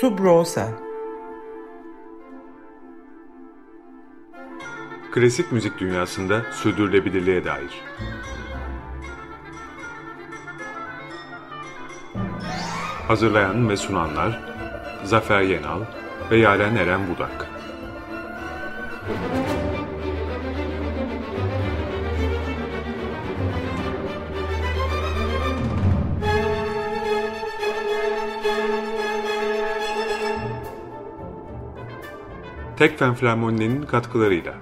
Subrosa Klasik müzik dünyasında sürdürülebilirliğe dair. Hazırlayan ve sunanlar Zafer Yenal ve Yaren Eren Budak. Tekfen Flamoninin katkılarıyla.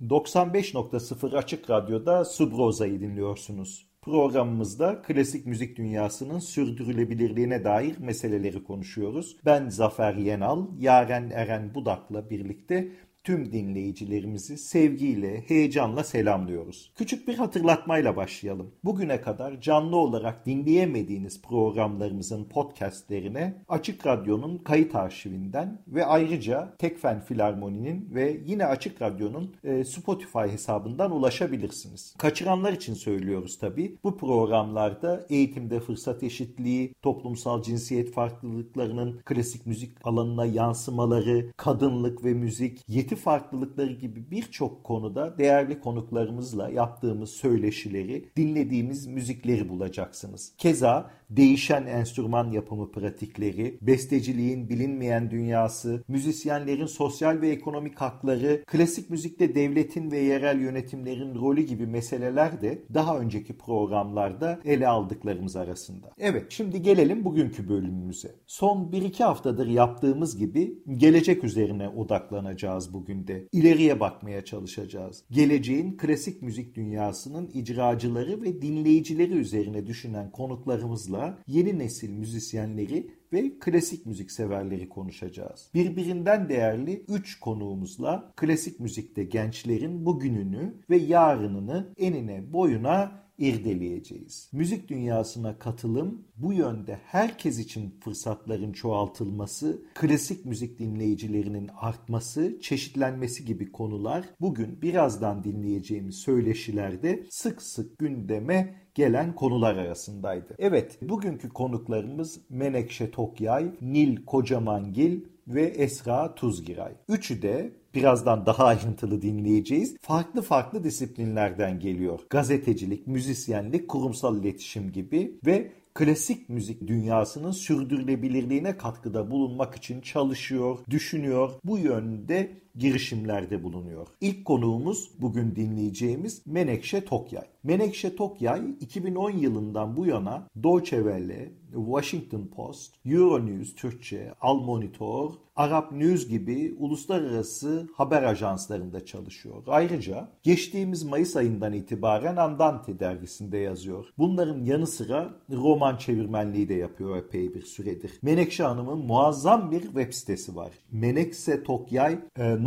95.0 Açık Radyo'da Subroza'yı dinliyorsunuz. Programımızda klasik müzik dünyasının sürdürülebilirliğine dair meseleleri konuşuyoruz. Ben Zafer Yenal, Yaren Eren Budak'la birlikte tüm dinleyicilerimizi sevgiyle, heyecanla selamlıyoruz. Küçük bir hatırlatmayla başlayalım. Bugüne kadar canlı olarak dinleyemediğiniz programlarımızın podcastlerine Açık Radyo'nun kayıt arşivinden ve ayrıca Tekfen Filarmoni'nin ve yine Açık Radyo'nun e, Spotify hesabından ulaşabilirsiniz. Kaçıranlar için söylüyoruz tabii. Bu programlarda eğitimde fırsat eşitliği, toplumsal cinsiyet farklılıklarının klasik müzik alanına yansımaları, kadınlık ve müzik, yeti farklılıkları gibi birçok konuda değerli konuklarımızla yaptığımız söyleşileri, dinlediğimiz müzikleri bulacaksınız. Keza değişen enstrüman yapımı pratikleri, besteciliğin bilinmeyen dünyası, müzisyenlerin sosyal ve ekonomik hakları, klasik müzikte devletin ve yerel yönetimlerin rolü gibi meseleler de daha önceki programlarda ele aldıklarımız arasında. Evet, şimdi gelelim bugünkü bölümümüze. Son 1-2 haftadır yaptığımız gibi gelecek üzerine odaklanacağız bugün de. İleriye bakmaya çalışacağız. Geleceğin klasik müzik dünyasının icracıları ve dinleyicileri üzerine düşünen konuklarımızla yeni nesil müzisyenleri ve klasik müzik severleri konuşacağız. Birbirinden değerli 3 konuğumuzla klasik müzikte gençlerin bugününü ve yarınını enine boyuna irdeleyeceğiz. Müzik dünyasına katılım, bu yönde herkes için fırsatların çoğaltılması, klasik müzik dinleyicilerinin artması, çeşitlenmesi gibi konular bugün birazdan dinleyeceğimiz söyleşilerde sık sık gündeme gelen konular arasındaydı. Evet, bugünkü konuklarımız Menekşe Tokyay, Nil Kocamangil ve Esra Tuzgiray. Üçü de birazdan daha ayrıntılı dinleyeceğiz. Farklı farklı disiplinlerden geliyor. Gazetecilik, müzisyenlik, kurumsal iletişim gibi ve klasik müzik dünyasının sürdürülebilirliğine katkıda bulunmak için çalışıyor, düşünüyor. Bu yönde girişimlerde bulunuyor. İlk konuğumuz bugün dinleyeceğimiz Menekşe Tokyay. Menekşe Tokyay 2010 yılından bu yana Deutsche Welle, Washington Post, Euronews Türkçe, Al Monitor, Arap News gibi uluslararası haber ajanslarında çalışıyor. Ayrıca geçtiğimiz Mayıs ayından itibaren Andante dergisinde yazıyor. Bunların yanı sıra roman çevirmenliği de yapıyor epey bir süredir. Menekşe Hanım'ın muazzam bir web sitesi var.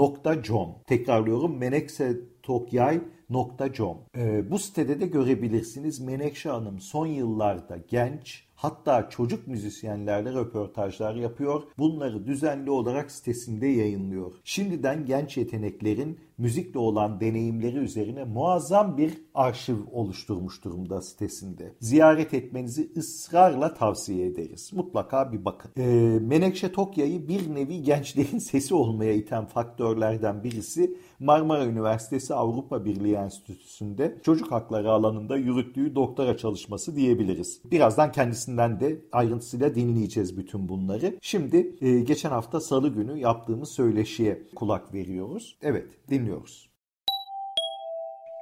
menekse.tokyay.com Tekrarlıyorum menekse.tokyay.com ee, Bu sitede de görebilirsiniz Menekşe Hanım son yıllarda genç, Hatta çocuk müzisyenlerle röportajlar yapıyor. Bunları düzenli olarak sitesinde yayınlıyor. Şimdiden genç yeteneklerin müzikle olan deneyimleri üzerine muazzam bir arşiv oluşturmuş durumda sitesinde. Ziyaret etmenizi ısrarla tavsiye ederiz. Mutlaka bir bakın. Ee, Menekşe Tokya'yı bir nevi gençlerin sesi olmaya iten faktörlerden birisi Marmara Üniversitesi Avrupa Birliği Enstitüsü'nde çocuk hakları alanında yürüttüğü doktora çalışması diyebiliriz. Birazdan kendisinden de ayrıntısıyla dinleyeceğiz bütün bunları. Şimdi e, geçen hafta salı günü yaptığımız söyleşiye kulak veriyoruz. Evet dinliyoruz.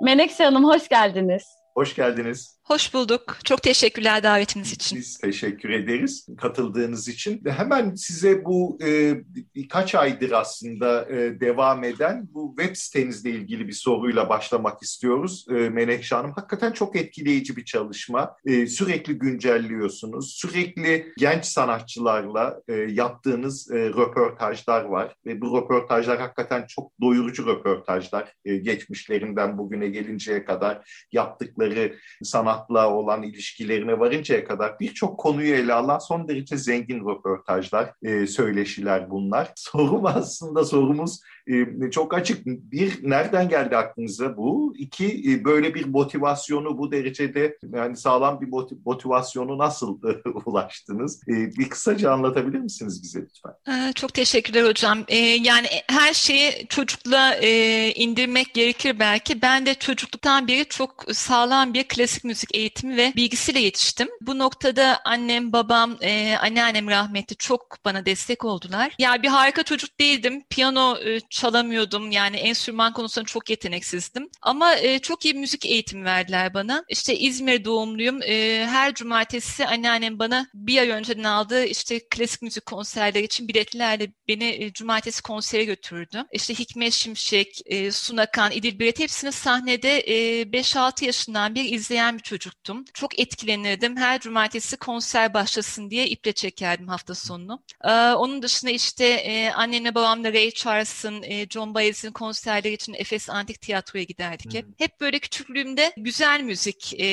Menekşe Hanım hoş geldiniz. Hoş geldiniz. Hoş bulduk. Çok teşekkürler davetiniz için. Biz teşekkür ederiz katıldığınız için. Hemen size bu e, birkaç aydır aslında e, devam eden bu web sitenizle ilgili bir soruyla başlamak istiyoruz. E, Menekşe Hanım hakikaten çok etkileyici bir çalışma. E, sürekli güncelliyorsunuz. Sürekli genç sanatçılarla e, yaptığınız e, röportajlar var. Ve bu röportajlar hakikaten çok doyurucu röportajlar. E, geçmişlerinden bugüne gelinceye kadar yaptıkları sanat sanatla olan ilişkilerine varıncaya kadar birçok konuyu ele alan son derece zengin röportajlar, e, söyleşiler bunlar. Sorum aslında sorumuz E, çok açık. Bir, nereden geldi aklınıza bu? İki, e, böyle bir motivasyonu bu derecede yani sağlam bir motivasyonu nasıl ulaştınız? E, bir kısaca anlatabilir misiniz bize lütfen? Ee, çok teşekkürler hocam. Ee, yani her şeyi çocukla e, indirmek gerekir belki. Ben de çocukluktan beri çok sağlam bir klasik müzik eğitimi ve bilgisiyle yetiştim. Bu noktada annem, babam, e, anneannem rahmetli çok bana destek oldular. Yani bir harika çocuk değildim. Piyano e, çalamıyordum. Yani enstrüman konusunda çok yeteneksizdim. Ama e, çok iyi müzik eğitimi verdiler bana. İşte İzmir doğumluyum. E, her cumartesi anneannem bana bir ay önceden aldığı işte klasik müzik konserleri için biletlerle beni e, cumartesi konsere götürürdü. İşte Hikmet Şimşek, e, Sunakan, İdil Biret hepsini sahnede e, 5-6 yaşından bir izleyen bir çocuktum. Çok etkilenirdim. Her cumartesi konser başlasın diye iple çekerdim hafta sonunu. E, onun dışında işte e, annemle babamla Ray Charles'ın, e, John Baez'in konserleri için Efes Antik Tiyatro'ya giderdik hep. Hep böyle küçüklüğümde güzel müzik e,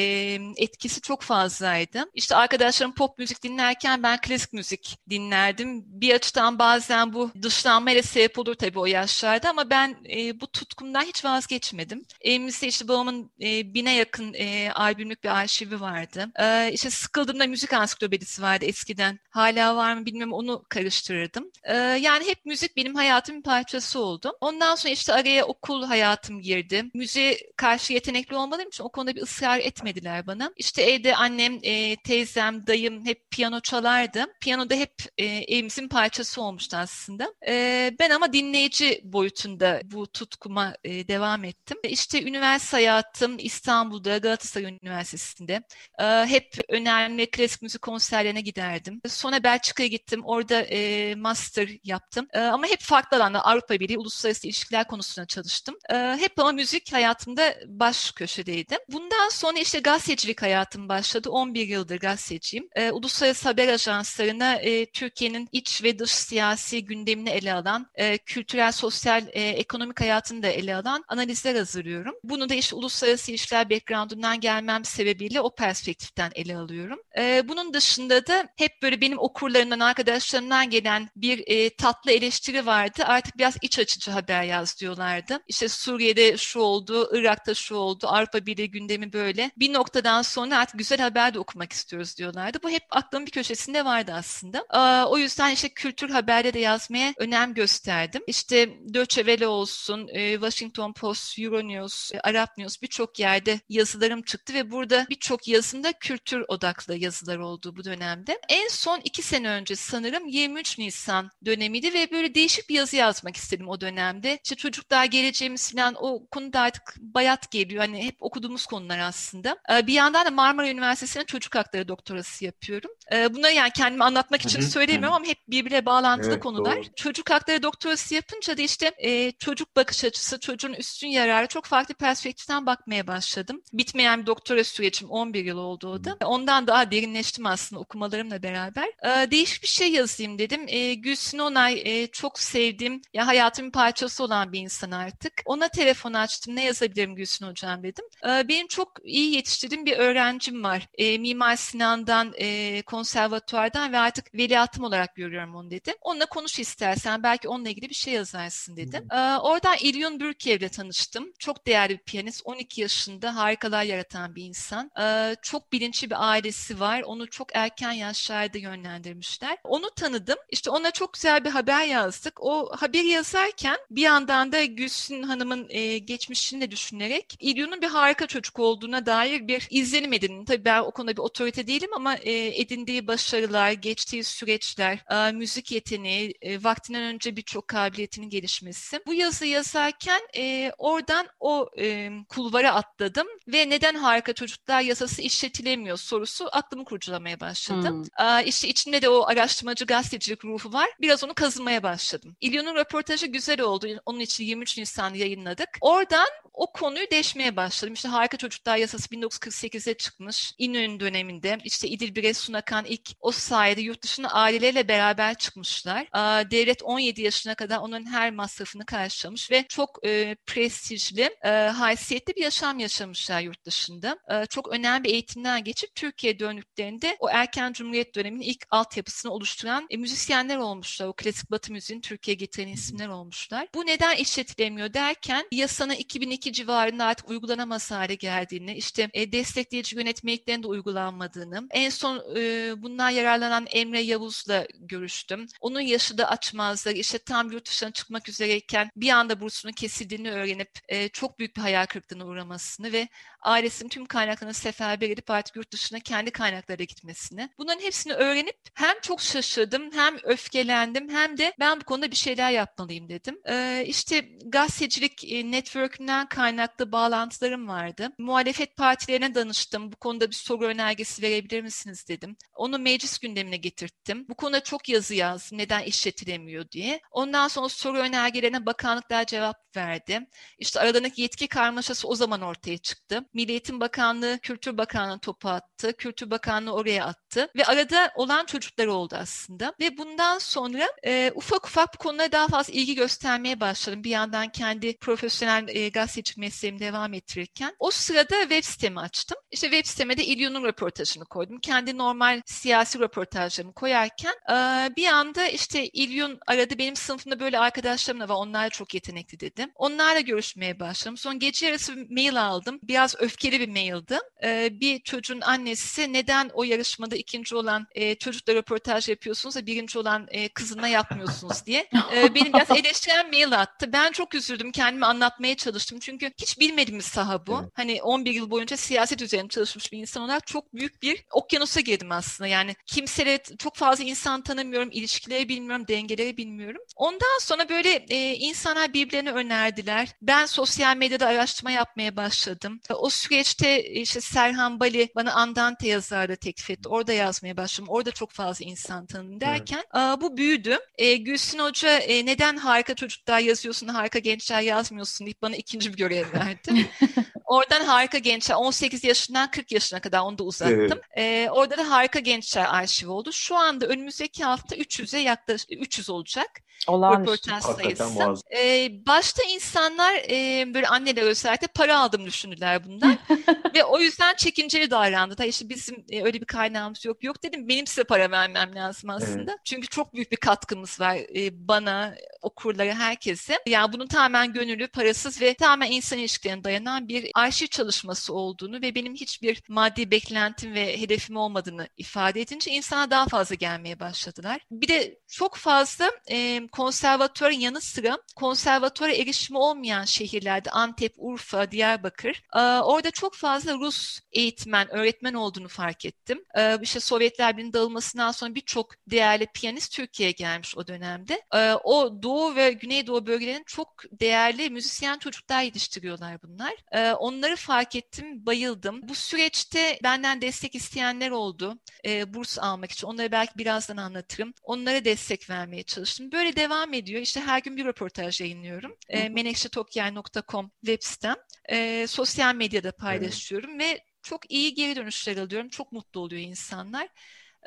etkisi çok fazlaydı. İşte arkadaşlarım pop müzik dinlerken ben klasik müzik dinlerdim. Bir açıdan bazen bu dışlanmayla sebep olur tabii o yaşlarda ama ben e, bu tutkumdan hiç vazgeçmedim. Evimizde işte babamın e, bine yakın e, albümlük bir arşivi vardı. E, işte sıkıldığımda müzik ansiklopedisi vardı eskiden. Hala var mı bilmiyorum onu karıştırırdım. E, yani hep müzik benim hayatımın parçası oldu. Ondan sonra işte araya okul hayatım girdi. Müziğe karşı yetenekli olmadığım için o konuda bir ısrar etmediler bana. İşte evde annem, e, teyzem, dayım hep piyano çalardı. Piyano da hep e, evimizin parçası olmuştu aslında. E, ben ama dinleyici boyutunda bu tutkuma e, devam ettim. İşte üniversite hayatım İstanbul'da Galatasaray Üniversitesi'nde. E, hep önemli klasik müzik konserlerine giderdim. Sonra Belçika'ya gittim. Orada e, master yaptım. E, ama hep farklı alanda Avrupa Birliği, uluslararası ilişkiler konusunda çalıştım. E, hep ama müzik hayatımda baş köşedeydi. Bundan sonra işte gazetecilik hayatım başladı. 11 yıldır gazeteciyim. E, uluslararası haber ajanslarına e, Türkiye'nin iç ve dış siyasi gündemini ele alan, e, kültürel, sosyal, e, ekonomik hayatını da ele alan analizler hazırlıyorum. Bunu da işte uluslararası ilişkiler background'undan gelmem sebebiyle o perspektiften ele alıyorum. E, bunun dışında da hep böyle benim okurlarımdan, arkadaşlarımdan gelen bir e, tatlı eleştiri vardı. Artık biraz iç açıcı haber yaz diyorlardı. İşte Suriye'de şu oldu, Irak'ta şu oldu, Avrupa Birliği gündemi böyle. Bir noktadan sonra artık güzel haber de okumak istiyoruz diyorlardı. Bu hep aklımın bir köşesinde vardı aslında. O yüzden işte kültür haberde de yazmaya önem gösterdim. İşte Deutsche Welle olsun, e, Washington Post, Euronews, e, Arap News birçok yerde yazılarım çıktı ve burada birçok yazımda kültür odaklı yazılar oldu bu dönemde. En son iki sene önce sanırım 23 Nisan dönemiydi ve böyle değişik bir yazı yazmak istedim o dönemde. İşte çocuklar geleceğimiz falan o konuda artık bayat geliyor. Hani hep okuduğumuz konular aslında. Bir yandan da Marmara Üniversitesi'nde çocuk hakları doktorası yapıyorum. Bunları yani kendimi anlatmak için söylemiyorum ama hep birbirine bağlantılı evet, konular. Doğru. Çocuk hakları doktorası yapınca da işte e, çocuk bakış açısı, çocuğun üstün yararı çok farklı perspektiften bakmaya başladım. Bitmeyen bir doktora sürecim 11 yıl oldu o da. Ondan daha derinleştim aslında okumalarımla beraber. E, değişik bir şey yazayım dedim. Gülsün Onay e, çok sevdiğim, ya hayatımın parçası olan bir insan artık. Ona telefon açtım. Ne yazabilirim Gülsün Hocam dedim. E, benim çok iyi yetiştirdiğim bir öğrencim var. E, Mimar Sinan'dan, e, konservatuardan ve artık veliahtım olarak görüyorum onu dedi. Onunla konuş istersen belki onunla ilgili bir şey yazarsın dedim. Ee, oradan İlyon Bürkev'le tanıştım. Çok değerli bir piyanist. 12 yaşında harikalar yaratan bir insan. Ee, çok bilinçli bir ailesi var. Onu çok erken yaşlarda yönlendirmişler. Onu tanıdım. İşte ona çok güzel bir haber yazdık. O haber yazarken bir yandan da Gülsün Hanım'ın e, geçmişini de düşünerek İlyon'un bir harika çocuk olduğuna dair bir izlenim edindim. Tabii ben o konuda bir otorite değilim ama e, edindiği başarılar, geçtiği süreçler, e, müzik yeteneği, e, vaktinden önce birçok kabiliyetinin gelişmesi. Bu yazı yazarken e, oradan o e, kulvara atladım ve neden harika çocuklar yasası işletilemiyor sorusu aklımı kurcalamaya başladı. Hmm. E, işte içinde de o araştırmacı gazetecilik ruhu var. Biraz onu kazımaya başladım. İlyon'un röportajı güzel oldu. Onun için 23 Nisan yayınladık. Oradan o konuyu deşmeye başladım. İşte Harika Çocuklar Yasası 1948'e çıkmış. İnönü döneminde işte İdil Bire Sunakan ilk o sayede yurt dışına aileleriyle beraber çıkmışlar. Devlet 17 yaşına kadar onun her masrafını karşılamış ve çok e, prestijli, e, haysiyetli bir yaşam yaşamışlar yurt dışında. E, çok önemli bir eğitimden geçip Türkiye'ye döndü döndüklerinde o erken Cumhuriyet döneminin ilk altyapısını oluşturan müzisyenler olmuşlar. O klasik batı müziğini Türkiye'ye getiren isimler olmuşlar. Bu neden işletilemiyor derken yasanın 2002 civarında artık uygulanamaz hale geldiğini, işte e, destekleyici yönetmeliklerin de uygulanmadığını, en son e, bundan yararlanan Emre Yavuz'la görüştüm. Onun yaşı da açmazlar. İşte tam yurt dışına çıkmak üzereyken bir anda bursunun kesildiğini öğrenip e, çok büyük bir hayal kırıklığına uğramasını ve ailesinin tüm kaynaklarını seferber edip artık yurt dışına kendi kaynaklara gitmesini. Bunların hepsini öğrenip hem çok şaşırdım hem öfkelendim hem de ben bu konuda bir şeyler yapmalıyım dedim. Ee, işte gazetecilik e, network'ünden kaynaklı bağlantılarım vardı. Muhalefet partilerine danıştım. Bu konuda bir soru önergesi verebilir misiniz dedim. Onu meclis gündemine getirttim. Bu konuda çok yazı yazdım. Neden işletilemiyor diye. Ondan sonra soru önergelerine bakanlıklar cevap verdi. İşte aralarındaki yetki karmaşası o zaman ortaya çıktı. Milli Eğitim Bakanlığı, Kültür Bakanlığı topu attı. Kültür Bakanlığı oraya attı. Ve arada olan çocuklar oldu aslında. Ve bundan sonra e, ufak ufak bu konulara daha fazla ilgi göstermeye başladım. Bir yandan kendi profesyonel e, gazetecilik mesleğimi devam ettirirken. O sırada web sitemi açtım. İşte web siteme de İlyon'un röportajını koydum. Kendi normal siyasi röportajlarımı koyarken e, bir anda işte İlyon aradı. Benim sınıfımda böyle arkadaşlarım da var. Onlar çok yetenekli dedim. Onlarla görüşmeye başladım. Sonra gece yarısı bir mail aldım. Biraz öfkeli bir maildi. E, bir çocuğun annesi neden o yarışmada ikinci olan e, çocukla röportaj yapıyorsunuz da birinci olan e, kızına yapmıyorsunuz diye. E, benim biraz eleştiren mail attı. Ben çok üzüldüm. Kendimi anlatmaya çalıştım. Çünkü hiç bilmediğim bir saha bu. Evet. Hani 11 yıl boyunca siyaset üzerine çalışmış bir insan olarak çok büyük bir okyanusa girdim aslında. Yani kimseyle çok fazla insan tanımıyorum, ilişkileri bilmiyorum, dengeleri bilmiyorum. Ondan sonra böyle e, insanlar birbirlerine önerdiler. Ben sosyal medyada araştırma yapmaya başladım. O süreçte işte Serhan Bali bana Andante yazarı teklif etti. Orada yazmaya başladım. Orada çok fazla insan tanıdım derken evet. bu büyüdü. E, Gülsün Hoca e, neden harika çocuklar yazıyorsun, harika gençler yazmıyorsun deyip bana ikinci bir görev verdi. Oradan harika gençler 18 yaşından 40 yaşına kadar onu da uzattım. Evet. E, orada da harika gençler arşivi oldu. Şu anda önümüzdeki hafta 300'e yaklaşık 300 olacak. Olağanüstü. Röportaj sayısı. Ee, başta insanlar e, böyle anneler özellikle para aldım düşündüler bundan. Ve o yüzden çekinceli davrandı. Da işte bizim e, öyle bir kaynağımız yok. Yok dedim benim size para vermem lazım aslında. Evet. Çünkü çok büyük bir katkımız var e, bana, okurlara, herkese. Yani bunun tamamen gönüllü, parasız ve tamamen insan ilişkilerine dayanan bir arşiv çalışması olduğunu ve benim hiçbir maddi beklentim ve hedefim olmadığını ifade edince insana daha fazla gelmeye başladılar. Bir de çok fazla e, konservatuarın yanı sıra konservatuara erişimi olmayan şehirlerde Antep, Urfa, Diyarbakır e, orada çok fazla Rus eğitmen, öğretmen olduğunu fark ettim. E, işte Sovyetler Birliği'nin dağılmasından sonra birçok değerli piyanist Türkiye'ye gelmiş o dönemde. E, o Doğu ve Güneydoğu bölgelerin çok değerli müzisyen çocuklar yetiştiriyorlar bunlar. Onları fark ettim, bayıldım. Bu süreçte benden destek isteyenler oldu. Burs almak için. Onları belki birazdan anlatırım. Onlara destek vermeye çalıştım. Böyle devam ediyor. İşte her gün bir röportaj yayınlıyorum. E, menekşetokyay.com web sitem. E, sosyal medyada paylaşıyorum evet. ve çok iyi geri dönüşler alıyorum. Çok mutlu oluyor insanlar.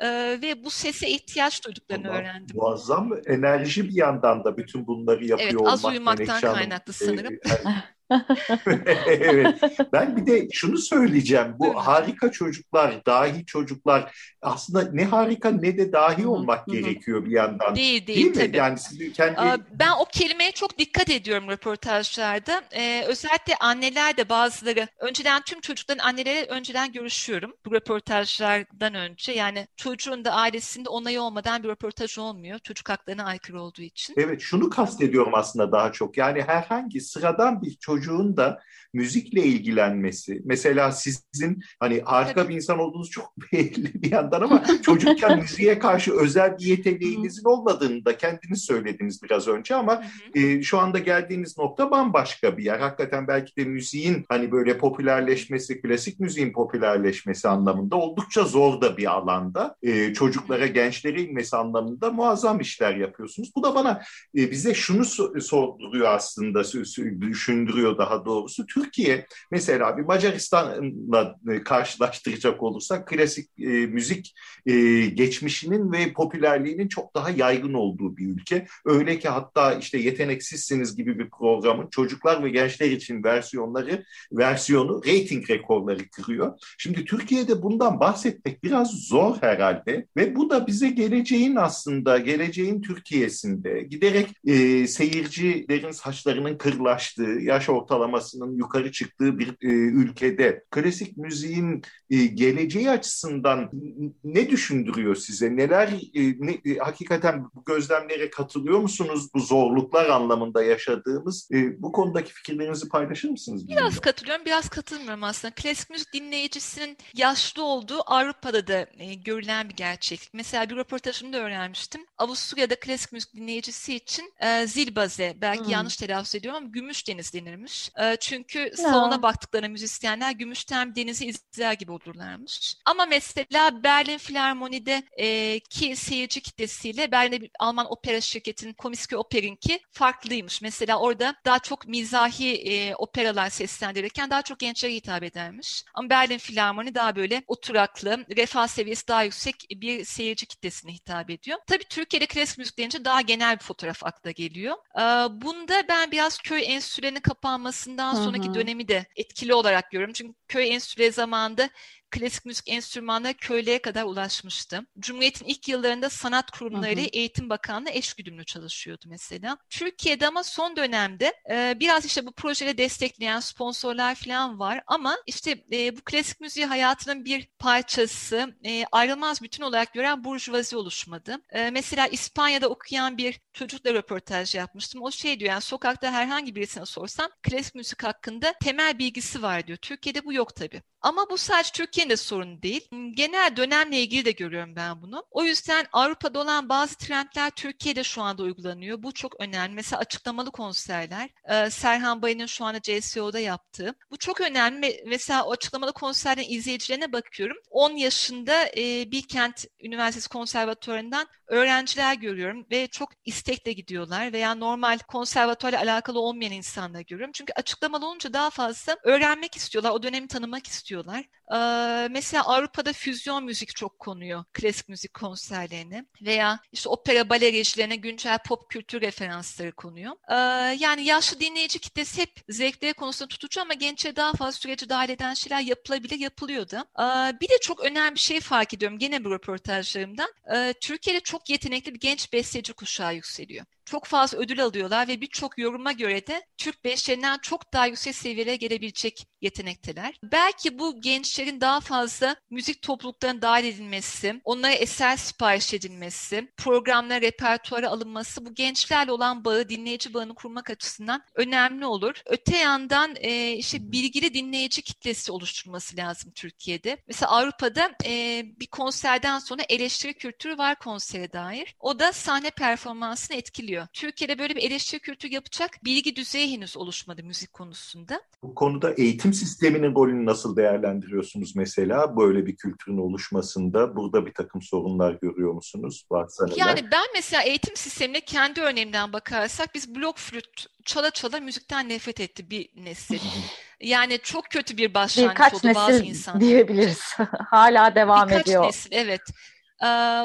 Ee, ve bu sese ihtiyaç duyduklarını Allah, öğrendim. Muazzam enerji bir yandan da bütün bunları yapıyor evet, olmak. Evet az uyumaktan kaynaklı sanırım. E, evet. Ben bir de şunu söyleyeceğim. Bu harika çocuklar, dahi çocuklar aslında ne harika ne de dahi olmak gerekiyor bir yandan. Değil değil, değil mi? Yani siz kendi... Ben o kelimeye çok dikkat ediyorum röportajlarda. Ee, özellikle anneler de bazıları önceden tüm çocukların anneleri önceden görüşüyorum bu röportajlardan önce. Yani çocuğun da ailesinde onayı olmadan bir röportaj olmuyor. Çocuk haklarına aykırı olduğu için. Evet şunu kastediyorum aslında daha çok. Yani herhangi sıradan bir çocuk çocuğun da müzikle ilgilenmesi. Mesela sizin hani harika bir insan olduğunuz çok belli bir yandan ama çocukken müziğe karşı özel bir yeteneğinizin olmadığını da kendiniz söylediniz biraz önce ama e, şu anda geldiğiniz nokta bambaşka bir yer. Hakikaten belki de müziğin hani böyle popülerleşmesi, klasik müziğin popülerleşmesi anlamında oldukça zor da bir alanda. E, çocuklara, gençlere inmesi anlamında muazzam işler yapıyorsunuz. Bu da bana e, bize şunu soruyor aslında, düşündürüyor istiyor daha doğrusu. Türkiye mesela bir Macaristan'la e, karşılaştıracak olursak klasik e, müzik e, geçmişinin ve popülerliğinin çok daha yaygın olduğu bir ülke. Öyle ki hatta işte Yeteneksizsiniz gibi bir programın çocuklar ve gençler için versiyonları versiyonu rating rekorları kırıyor. Şimdi Türkiye'de bundan bahsetmek biraz zor herhalde ve bu da bize geleceğin aslında geleceğin Türkiye'sinde giderek e, seyircilerin saçlarının kırlaştığı, yaş ortalamasının yukarı çıktığı bir e, ülkede klasik müziğin e, geleceği açısından ne düşündürüyor size? Neler e, ne, e, hakikaten bu gözlemlere katılıyor musunuz? Bu zorluklar anlamında yaşadığımız e, bu konudaki fikirlerinizi paylaşır mısınız? Biraz katılıyorum, biraz katılmıyorum aslında. Klasik müzik dinleyicisinin yaşlı olduğu Avrupa'da da e, görülen bir gerçeklik. Mesela bir röportajımda öğrenmiştim. Avusturya'da klasik müzik dinleyicisi için e, zilbaze, belki hmm. yanlış telaffuz ediyorum ama gümüş deniz denirmiş. E, çünkü salona baktıklarına müzisyenler gümüşten denizi izler gibi olurlarmış. Ama mesela Berlin Filarmoni'de e, ki seyirci kitlesiyle Berlin'de bir Alman opera şirketinin Komiske Oper'inki farklıymış. Mesela orada daha çok mizahi e, operalar seslendirirken daha çok gençlere hitap edermiş. Ama Berlin Filarmoni daha böyle oturaklı, refah seviyesi daha yüksek bir seyirci kitlesine hitap ediyor. Tabii Türkiye'de klasik müzik deyince daha genel bir fotoğraf akla geliyor. Ee, bunda ben biraz köy enstitülerinin kapanmasından sonraki Hı-hı. dönemi de etkili olarak görüyorum. Çünkü köy enstitüleri zamanında klasik müzik enstrümanları köylere kadar ulaşmıştı. Cumhuriyet'in ilk yıllarında sanat kurumları ile Eğitim Bakanlığı eşgüdümlü çalışıyordu mesela. Türkiye'de ama son dönemde e, biraz işte bu projeleri destekleyen sponsorlar falan var ama işte e, bu klasik müziği hayatının bir parçası, e, ayrılmaz bütün olarak gören burjuvazi oluşmadı. E, mesela İspanya'da okuyan bir çocukla röportaj yapmıştım. O şey diyor yani sokakta herhangi birisine sorsan klasik müzik hakkında temel bilgisi var diyor. Türkiye'de bu yok tabii. Ama bu sadece Türkiye'nin de sorunu değil. Genel dönemle ilgili de görüyorum ben bunu. O yüzden Avrupa'da olan bazı trendler Türkiye'de şu anda uygulanıyor. Bu çok önemli. Mesela açıklamalı konserler. Ee, Serhan Bayın'ın şu anda CSO'da yaptığı. Bu çok önemli. Mesela o açıklamalı konserlerin izleyicilerine bakıyorum. 10 yaşında e, Bilkent Üniversitesi Konservatuvarı'ndan öğrenciler görüyorum ve çok istekle gidiyorlar veya normal konservatuarla alakalı olmayan insanlar görüyorum. Çünkü açıklamalı olunca daha fazla öğrenmek istiyorlar, o dönemi tanımak istiyorlar. Ee, mesela Avrupa'da füzyon müzik çok konuyor klasik müzik konserlerine veya işte opera bale rejilerine güncel pop kültür referansları konuyor. Yani yaşlı dinleyici kitlesi hep zevkleri konusunda tutucu ama gençlere daha fazla süreci dahil eden şeyler yapılabilir, yapılıyor da. Ee, bir de çok önemli bir şey fark ediyorum gene bu röportajlarımdan. Türkiye'de çok yetenekli bir genç besteci kuşağı yükseliyor çok fazla ödül alıyorlar ve birçok yoruma göre de Türk beşlerinden çok daha yüksek seviyelere gelebilecek yetenekteler. Belki bu gençlerin daha fazla müzik topluluklarına dahil edilmesi, onlara eser sipariş edilmesi, programlara, repertuara alınması bu gençlerle olan bağı, dinleyici bağını kurmak açısından önemli olur. Öte yandan e, işte bilgili dinleyici kitlesi oluşturması lazım Türkiye'de. Mesela Avrupa'da e, bir konserden sonra eleştiri kültürü var konsere dair. O da sahne performansını etkiliyor oluyor. Türkiye'de böyle bir eleştiri kültürü yapacak bilgi düzeyi henüz oluşmadı müzik konusunda. Bu konuda eğitim sisteminin rolünü nasıl değerlendiriyorsunuz mesela böyle bir kültürün oluşmasında? Burada bir takım sorunlar görüyor musunuz? Varsa? Yani ben mesela eğitim sistemine kendi örneğimden bakarsak biz blok flüt çala çala müzikten nefret etti bir nesil. Yani çok kötü bir başlangıç Birkaç oldu bazı insanlar. diyebiliriz. Hala devam Birkaç ediyor. Birkaç nesil evet.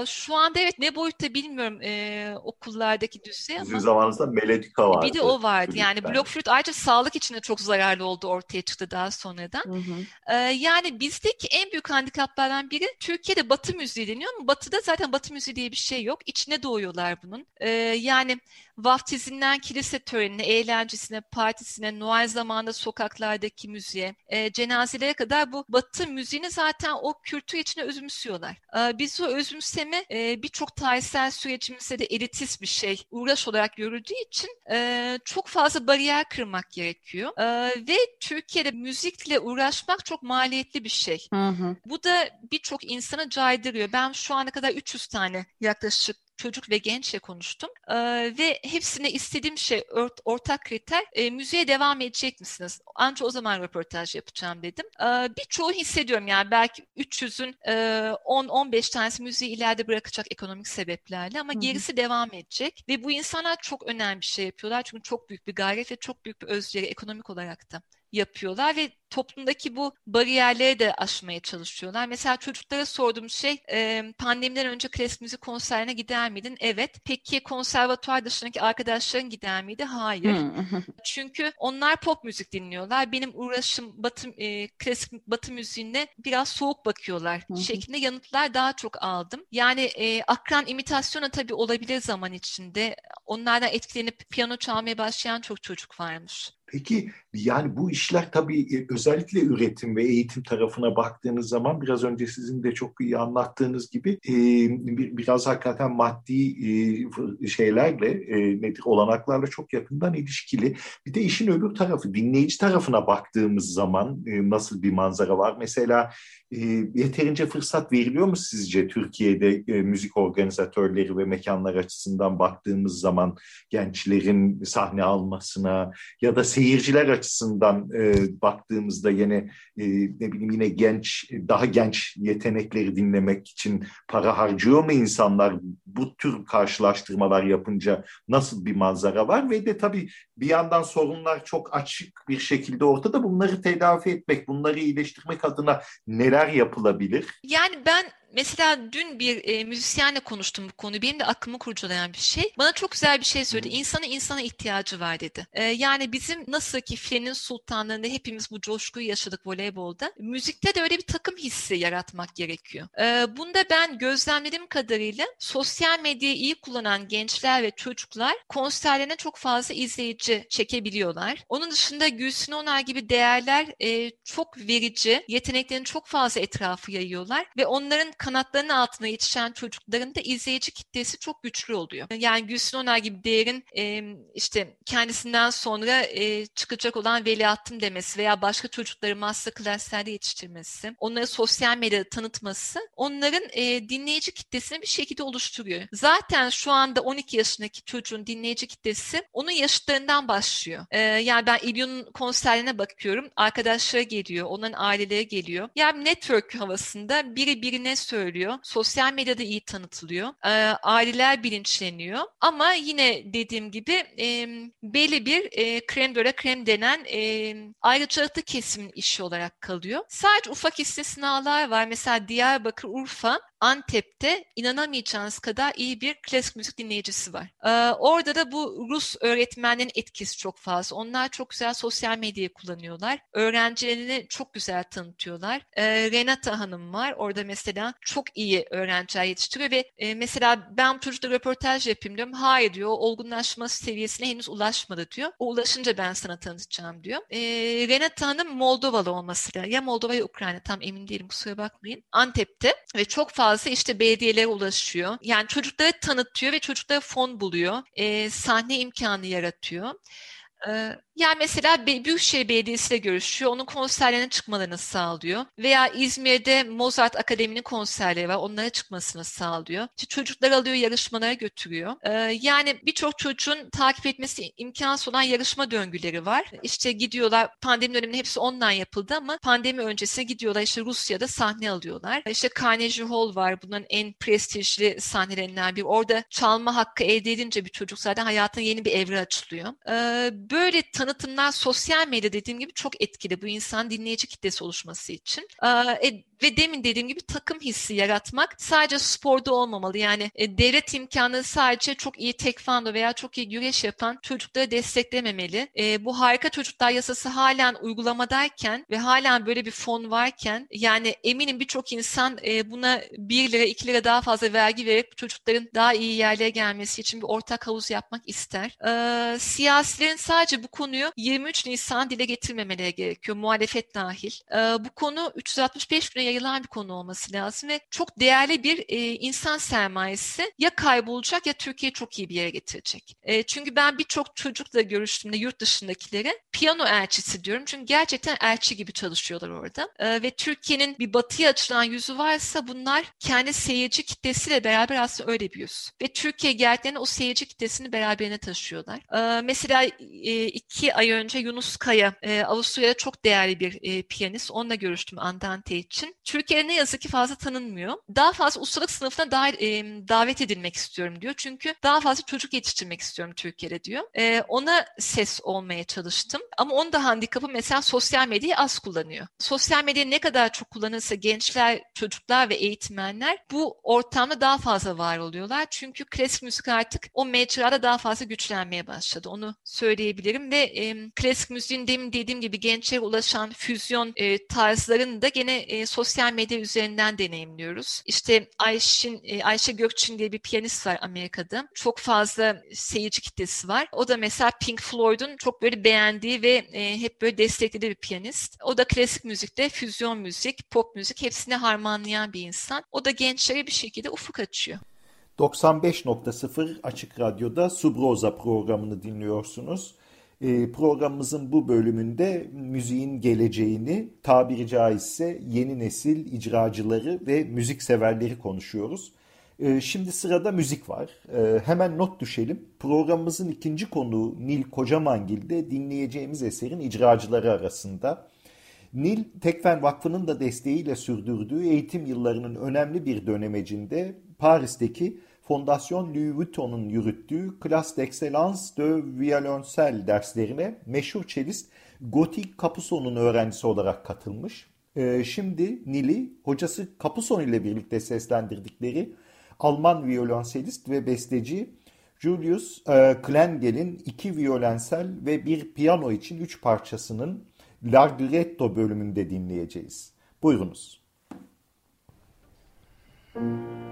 Şu anda evet ne boyutta bilmiyorum e, okullardaki düzey ama. Sizin zamanınızda melodika vardı. Bir de o vardı. Yani blok flüt ayrıca sağlık için de çok zararlı oldu ortaya çıktı daha sonradan. Hı hı. Ee, yani bizdeki en büyük handikaplardan biri Türkiye'de batı müziği deniyor ama batıda zaten batı müziği diye bir şey yok. İçine doğuyorlar bunun. Ee, yani vaftizinden kilise törenine, eğlencesine, partisine, Noel zamanında sokaklardaki müziğe, e, cenazelere kadar bu batı müziğini zaten o kültür içine özümsüyorlar. E, biz o özümseme e, birçok tarihsel sürecimizde de elitist bir şey, uğraş olarak görüldüğü için e, çok fazla bariyer kırmak gerekiyor. E, ve Türkiye'de müzikle uğraşmak çok maliyetli bir şey. Hı hı. Bu da birçok insanı caydırıyor. Ben şu ana kadar 300 tane yaklaşık çocuk ve gençle konuştum. E, ve hepsine istediğim şey ort, ortak kriter e, müziğe devam edecek misiniz? Ancak o zaman röportaj yapacağım dedim. E, birçoğu hissediyorum yani belki 300'ün e, 10-15 tanesi müziği ileride bırakacak ekonomik sebeplerle ama gerisi Hı-hı. devam edecek ve bu insanlar çok önemli bir şey yapıyorlar çünkü çok büyük bir gayret ve çok büyük bir özveri ekonomik olarak da yapıyorlar ve toplumdaki bu bariyerleri de aşmaya çalışıyorlar. Mesela çocuklara sorduğum şey e, pandemiden önce klasik müzik konserine gider miydin? Evet. Peki konservatuar dışındaki arkadaşların gider miydi? Hayır. Çünkü onlar pop müzik dinliyorlar. Benim uğraşım batı e, klasik batı müziğine biraz soğuk bakıyorlar şeklinde yanıtlar daha çok aldım. Yani e, akran imitasyona tabii olabilir zaman içinde. Onlardan etkilenip piyano çalmaya başlayan çok çocuk varmış. Peki yani bu işler tabii e, özellikle üretim ve eğitim tarafına baktığınız zaman biraz önce sizin de çok iyi anlattığınız gibi biraz hakikaten maddi şeylerle nedir olanaklarla çok yakından ilişkili. Bir de işin öbür tarafı dinleyici tarafına baktığımız zaman nasıl bir manzara var? Mesela yeterince fırsat veriliyor mu sizce Türkiye'de müzik organizatörleri ve mekanlar açısından baktığımız zaman gençlerin sahne almasına ya da seyirciler açısından e, baktığımızda yine e, ne bileyim yine genç daha genç yetenekleri dinlemek için para harcıyor mu insanlar? Bu tür karşılaştırmalar yapınca nasıl bir manzara var? Ve de tabii bir yandan sorunlar çok açık bir şekilde ortada. Bunları tedavi etmek bunları iyileştirmek adına neler yapılabilir? Yani ben Mesela dün bir e, müzisyenle konuştum bu konuyu. Benim de aklımı kurcalayan bir şey. Bana çok güzel bir şey söyledi. İnsanın insana ihtiyacı var dedi. E, yani bizim nasıl ki filenin sultanlığında hepimiz bu coşkuyu yaşadık voleybolda. Müzikte de öyle bir takım hissi yaratmak gerekiyor. E, bunda ben gözlemlediğim kadarıyla sosyal medyayı iyi kullanan gençler ve çocuklar konserlerine çok fazla izleyici çekebiliyorlar. Onun dışında Gülsün Onar gibi değerler e, çok verici, yeteneklerini çok fazla etrafı yayıyorlar ve onların kanatlarının altına yetişen çocukların da izleyici kitlesi çok güçlü oluyor. Yani Gülsün Onar gibi değerin e, işte kendisinden sonra e, çıkacak olan veliahtım demesi veya başka çocukları masterclass'lerde yetiştirmesi, onları sosyal medyada tanıtması onların e, dinleyici kitlesini bir şekilde oluşturuyor. Zaten şu anda 12 yaşındaki çocuğun dinleyici kitlesi onun yaşıtlarından başlıyor. E, yani ben İlyon'un konserlerine bakıyorum. Arkadaşları geliyor, onların aileleri geliyor. Yani network havasında biri birine söylüyor söylüyor. Sosyal medyada iyi tanıtılıyor. E, aileler bilinçleniyor. Ama yine dediğim gibi e, belli bir e, krem döre krem denen e, ayrıcalıklı kesimin işi olarak kalıyor. Sadece ufak istisnalar var. Mesela Diyarbakır, Urfa Antep'te inanamayacağınız kadar iyi bir klasik müzik dinleyicisi var. Ee, orada da bu Rus öğretmenlerin etkisi çok fazla. Onlar çok güzel sosyal medyayı kullanıyorlar. Öğrencilerini çok güzel tanıtıyorlar. Ee, Renata Hanım var. Orada mesela çok iyi öğrenciler yetiştiriyor ve e, mesela ben çocukla röportaj yapayım diyorum. Hayır diyor. Olgunlaşma seviyesine henüz ulaşmadı diyor. O ulaşınca ben sana tanıtacağım diyor. Ee, Renata Hanım Moldovalı olması. Ya Moldova ya Ukrayna tam emin değilim kusura bakmayın. Antep'te ve çok fazla fazla işte belediyelere ulaşıyor. Yani çocuklara tanıtıyor ve çocuklara fon buluyor. E, sahne imkanı yaratıyor. E, yani mesela Büyükşehir Belediyesi ile görüşüyor, onun konserlerine çıkmalarını sağlıyor. Veya İzmir'de Mozart Akademi'nin konserleri var, onlara çıkmasını sağlıyor. İşte çocuklar alıyor, yarışmalara götürüyor. Ee, yani birçok çocuğun takip etmesi imkansız olan yarışma döngüleri var. İşte gidiyorlar, pandemi döneminde hepsi online yapıldı ama pandemi öncesine gidiyorlar işte Rusya'da sahne alıyorlar. İşte Carnegie Hall var, bunların en prestijli sahnelerinden biri. Orada çalma hakkı elde edince bir çocuk zaten hayatına yeni bir evre açılıyor. Ee, böyle tanıtımlar sosyal medya dediğim gibi çok etkili bu insan dinleyici kitlesi oluşması için. E, ve demin dediğim gibi takım hissi yaratmak sadece sporda olmamalı. Yani e, devlet imkanı sadece çok iyi tekvando veya çok iyi güreş yapan çocukları desteklememeli. E, bu harika çocuklar yasası halen uygulamadayken ve halen böyle bir fon varken yani eminim birçok insan e, buna 1 lira 2 lira daha fazla vergi verip çocukların daha iyi yerlere gelmesi için bir ortak havuz yapmak ister. E, siyasilerin sadece bu konuyu 23 Nisan dile getirmemeleri gerekiyor muhalefet dahil. E, bu konu 365 güne yayılan bir konu olması lazım ve çok değerli bir e, insan sermayesi ya kaybolacak ya Türkiye çok iyi bir yere getirecek. E, çünkü ben birçok çocukla görüştüğümde yurt dışındakilere piyano elçisi diyorum. Çünkü gerçekten elçi gibi çalışıyorlar orada. E, ve Türkiye'nin bir batıya açılan yüzü varsa bunlar kendi seyirci kitlesiyle beraber aslında öyle bir yüz. Ve Türkiye gerçekten o seyirci kitlesini beraberine taşıyorlar. E, mesela e, iki ay önce Yunus Kaya, e, Avusturya'da çok değerli bir e, piyanist. Onunla görüştüm Andante için. Türkiye'de ne yazık ki fazla tanınmıyor. Daha fazla ustalık sınıfına da, e, davet edilmek istiyorum diyor. Çünkü daha fazla çocuk yetiştirmek istiyorum Türkiye'de diyor. E, ona ses olmaya çalıştım. Ama onun da handikapı mesela sosyal medyayı az kullanıyor. Sosyal medyayı ne kadar çok kullanırsa gençler, çocuklar ve eğitmenler bu ortamda daha fazla var oluyorlar. Çünkü klasik müzik artık o mecrada daha fazla güçlenmeye başladı. Onu söyleyebilirim ve e, klasik müziğin demin dediğim gibi gençlere ulaşan füzyon e, tarzlarını da gene e, sosyal medya üzerinden deneyimliyoruz. İşte Ayşin, e, Ayşe Gökçin diye bir piyanist var Amerika'da. Çok fazla seyirci kitlesi var. O da mesela Pink Floyd'un çok böyle beğendiği ve e, hep böyle desteklediği bir piyanist. O da klasik müzikte füzyon müzik, pop müzik hepsini harmanlayan bir insan. O da gençlere bir şekilde ufuk açıyor. 95.0 Açık Radyo'da Subroza programını dinliyorsunuz. E, programımızın bu bölümünde müziğin geleceğini, tabiri caizse yeni nesil icracıları ve müzik severleri konuşuyoruz. E, şimdi sırada müzik var. E, hemen not düşelim. Programımızın ikinci konuğu Nil Kocamangil'de dinleyeceğimiz eserin icracıları arasında. Nil, Tekfen Vakfı'nın da desteğiyle sürdürdüğü eğitim yıllarının önemli bir dönemecinde Paris'teki Fondasyon Louis Vuitton'un yürüttüğü Classe d'Excellence de Violoncelle derslerine meşhur çelist Gotti Capuson'un öğrencisi olarak katılmış. Ee, şimdi Nil'i hocası Capuzon ile birlikte seslendirdikleri Alman violonselist ve besteci Julius e, Klengel'in iki violensel ve bir piyano için üç parçasının Larghetto bölümünde dinleyeceğiz. Buyurunuz. Müzik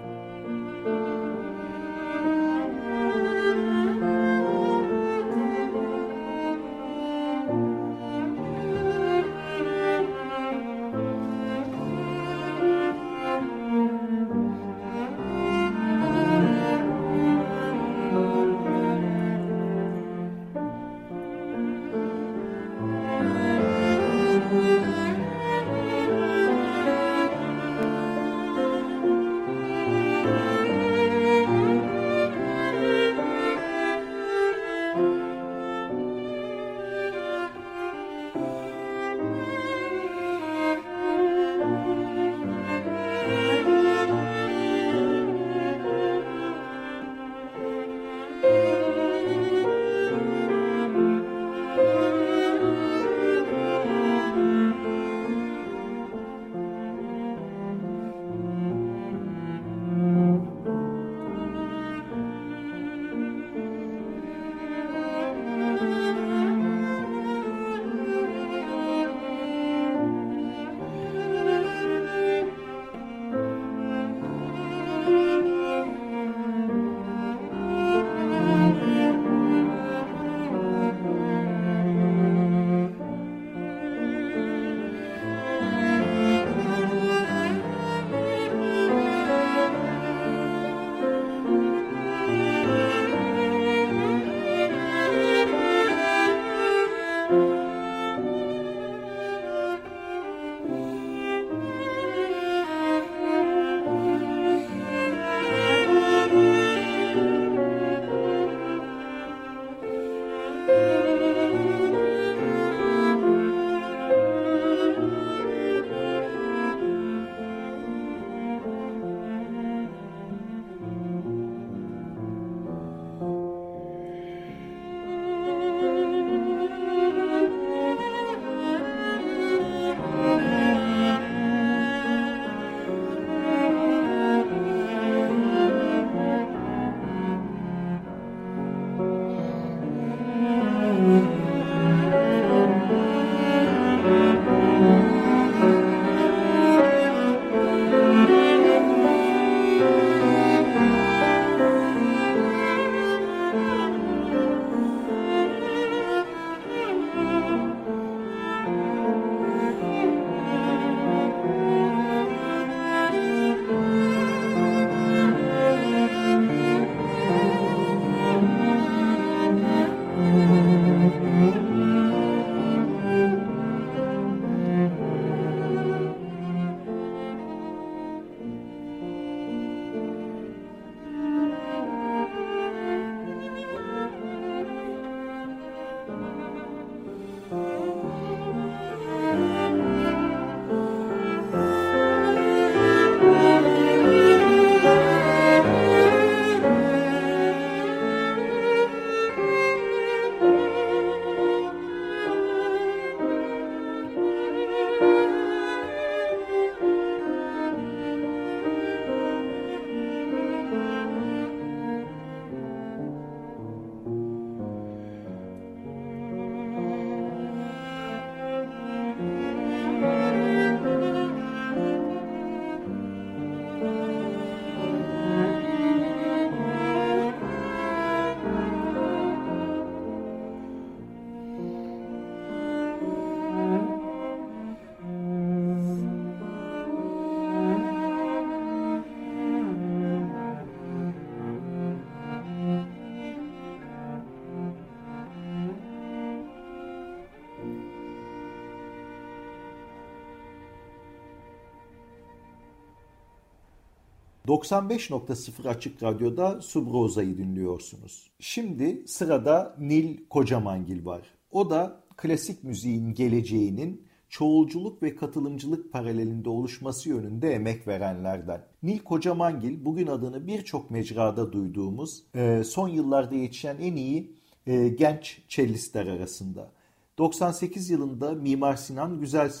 95.0 Açık Radyo'da Subroza'yı dinliyorsunuz. Şimdi sırada Nil Kocamangil var. O da klasik müziğin geleceğinin çoğulculuk ve katılımcılık paralelinde oluşması yönünde emek verenlerden. Nil Kocamangil bugün adını birçok mecrada duyduğumuz e, son yıllarda yetişen en iyi e, genç cellistler arasında. 98 yılında Mimar Sinan Güzel,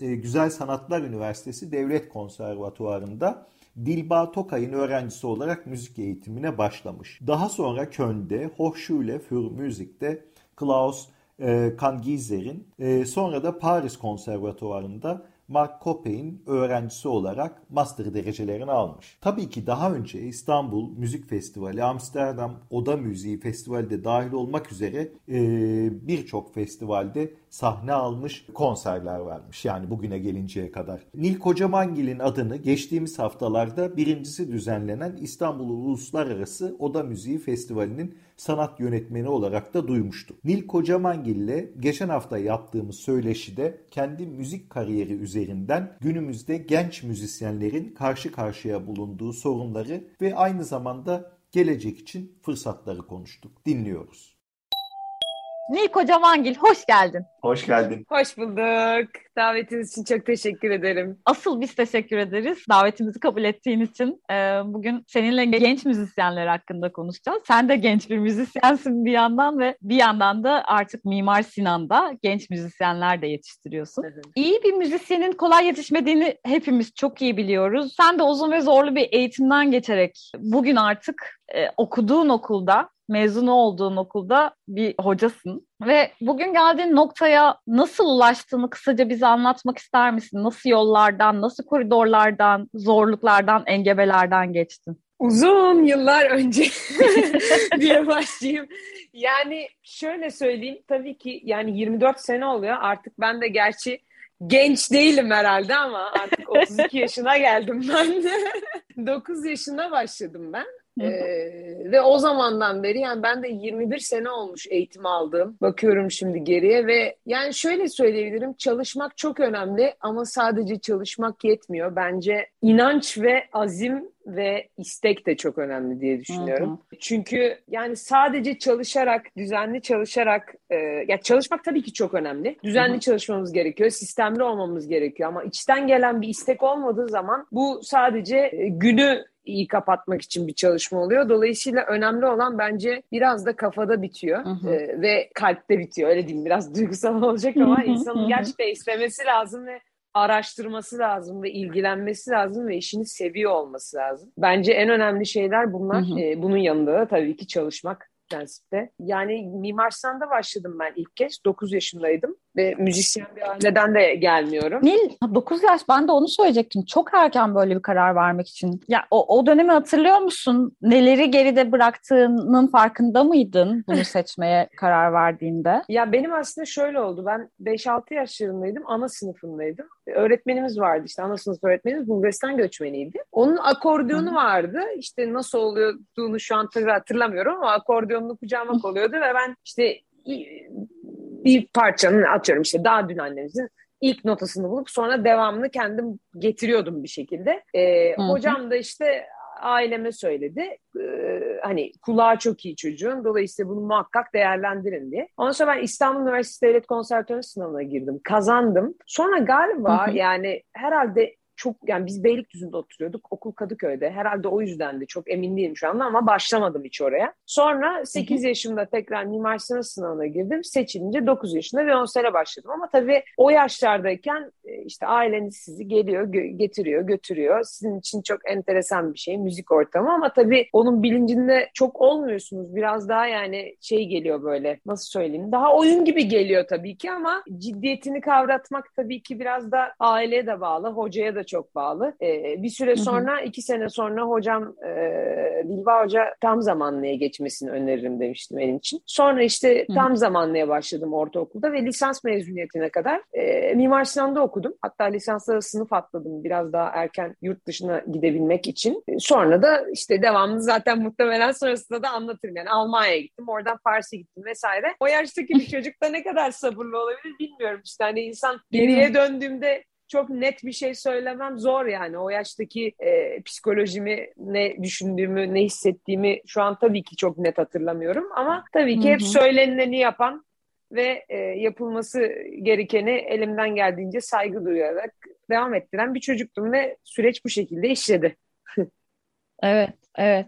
e, Güzel Sanatlar Üniversitesi Devlet Konservatuvarı'nda Dilba Tokay'ın öğrencisi olarak müzik eğitimine başlamış. Daha sonra Köln'de Hochschule für Musik'te Klaus e, Kangizer'in e, sonra da Paris Konservatuvarı'nda Mark Cope'in öğrencisi olarak master derecelerini almış. Tabii ki daha önce İstanbul Müzik Festivali, Amsterdam Oda Müziği Festivali de dahil olmak üzere e, birçok festivalde sahne almış, konserler vermiş. Yani bugüne gelinceye kadar. Nil Kocamangil'in adını geçtiğimiz haftalarda birincisi düzenlenen İstanbul Uluslararası Oda Müziği Festivali'nin sanat yönetmeni olarak da duymuştum. Nil Kocamangil ile geçen hafta yaptığımız söyleşide kendi müzik kariyeri üzerinden günümüzde genç müzisyenlerin karşı karşıya bulunduğu sorunları ve aynı zamanda gelecek için fırsatları konuştuk. Dinliyoruz. Nil Kocamangil hoş geldin. Hoş geldin. Hoş bulduk. Davetiniz için çok teşekkür ederim. Asıl biz teşekkür ederiz davetimizi kabul ettiğin için. Ee, bugün seninle genç müzisyenler hakkında konuşacağız. Sen de genç bir müzisyensin bir yandan ve bir yandan da artık Mimar Sinan'da genç müzisyenler de yetiştiriyorsun. Hı. İyi bir müzisyenin kolay yetişmediğini hepimiz çok iyi biliyoruz. Sen de uzun ve zorlu bir eğitimden geçerek bugün artık e, okuduğun okulda mezun olduğun okulda bir hocasın ve bugün geldiğin noktaya nasıl ulaştığını kısaca bize anlatmak ister misin? Nasıl yollardan, nasıl koridorlardan, zorluklardan, engebelerden geçtin? Uzun yıllar önce diye başlayayım. Yani şöyle söyleyeyim tabii ki yani 24 sene oluyor artık ben de gerçi genç değilim herhalde ama artık 32 yaşına geldim ben de. 9 yaşına başladım ben. Ee, ve o zamandan beri yani ben de 21 sene olmuş eğitim aldığım. Bakıyorum şimdi geriye ve yani şöyle söyleyebilirim çalışmak çok önemli ama sadece çalışmak yetmiyor. Bence inanç ve azim ve istek de çok önemli diye düşünüyorum. Hı hı. Çünkü yani sadece çalışarak, düzenli çalışarak, e, ya çalışmak tabii ki çok önemli. Düzenli hı hı. çalışmamız gerekiyor, sistemli olmamız gerekiyor ama içten gelen bir istek olmadığı zaman bu sadece e, günü iyi kapatmak için bir çalışma oluyor. Dolayısıyla önemli olan bence biraz da kafada bitiyor e, ve kalpte bitiyor. Öyle diyeyim biraz duygusal olacak ama insanın gerçekten istemesi lazım ve araştırması lazım ve ilgilenmesi lazım ve işini seviyor olması lazım. Bence en önemli şeyler bunlar. Hı hı. E, bunun yanında da tabii ki çalışmak prensipte. Yani Mimar Sinan'da başladım ben ilk kez. 9 yaşındaydım ve müzisyen bir aileden de gelmiyorum. Nil 9 yaş ben de onu söyleyecektim. Çok erken böyle bir karar vermek için. Ya o, o dönemi hatırlıyor musun? Neleri geride bıraktığının farkında mıydın bunu seçmeye karar verdiğinde? Ya benim aslında şöyle oldu. Ben 5-6 yaşlarındaydım. Ana sınıfındaydım. Öğretmenimiz vardı işte ana sınıf öğretmenimiz Bulgaristan göçmeniydi. Onun akordiyonu vardı. İşte nasıl olduğunu şu an hatırlamıyorum ama akordiyonunu kucağıma koyuyordu ve ben işte bir parçanın atıyorum işte daha dün annemizin ilk notasını bulup sonra devamını kendim getiriyordum bir şekilde. Ee, hocam da işte aileme söyledi. Ee, hani kulağı çok iyi çocuğun. Dolayısıyla bunu muhakkak değerlendirin diye. Ondan sonra ben İstanbul Üniversitesi Devlet Konservatuarı sınavına girdim. Kazandım. Sonra galiba yani herhalde çok yani biz Beylikdüzü'nde oturuyorduk. Okul Kadıköy'de. Herhalde o yüzden de çok emin değilim şu anda ama başlamadım hiç oraya. Sonra 8 yaşımda tekrar mimar sinan sınavına girdim. Seçilince 9 yaşında ve 10 sene başladım. Ama tabii o yaşlardayken e, işte aileniz sizi geliyor, gö- getiriyor, götürüyor. Sizin için çok enteresan bir şey müzik ortamı ama tabii onun bilincinde çok olmuyorsunuz. Biraz daha yani şey geliyor böyle nasıl söyleyeyim daha oyun gibi geliyor tabii ki ama ciddiyetini kavratmak tabii ki biraz da aileye de bağlı, hocaya da çok bağlı. Ee, bir süre sonra, hı hı. iki sene sonra hocam e, Bilba Hoca tam zamanlıya geçmesini öneririm demiştim benim için. Sonra işte tam hı. zamanlıya başladım ortaokulda ve lisans mezuniyetine kadar e, Mimar Sinan'da okudum. Hatta lisanslara sınıf atladım biraz daha erken yurt dışına gidebilmek için. E, sonra da işte devamlı zaten muhtemelen sonrasında da anlatırım. Yani Almanya'ya gittim, oradan Paris'e gittim vesaire. O yaştaki bir çocukta ne kadar sabırlı olabilir bilmiyorum. İşte hani insan geriye döndüğümde çok net bir şey söylemem zor yani. O yaştaki e, psikolojimi, ne düşündüğümü, ne hissettiğimi şu an tabii ki çok net hatırlamıyorum. Ama tabii ki hep söylenileni yapan ve e, yapılması gerekeni elimden geldiğince saygı duyarak devam ettiren bir çocuktum ve süreç bu şekilde işledi. evet, evet.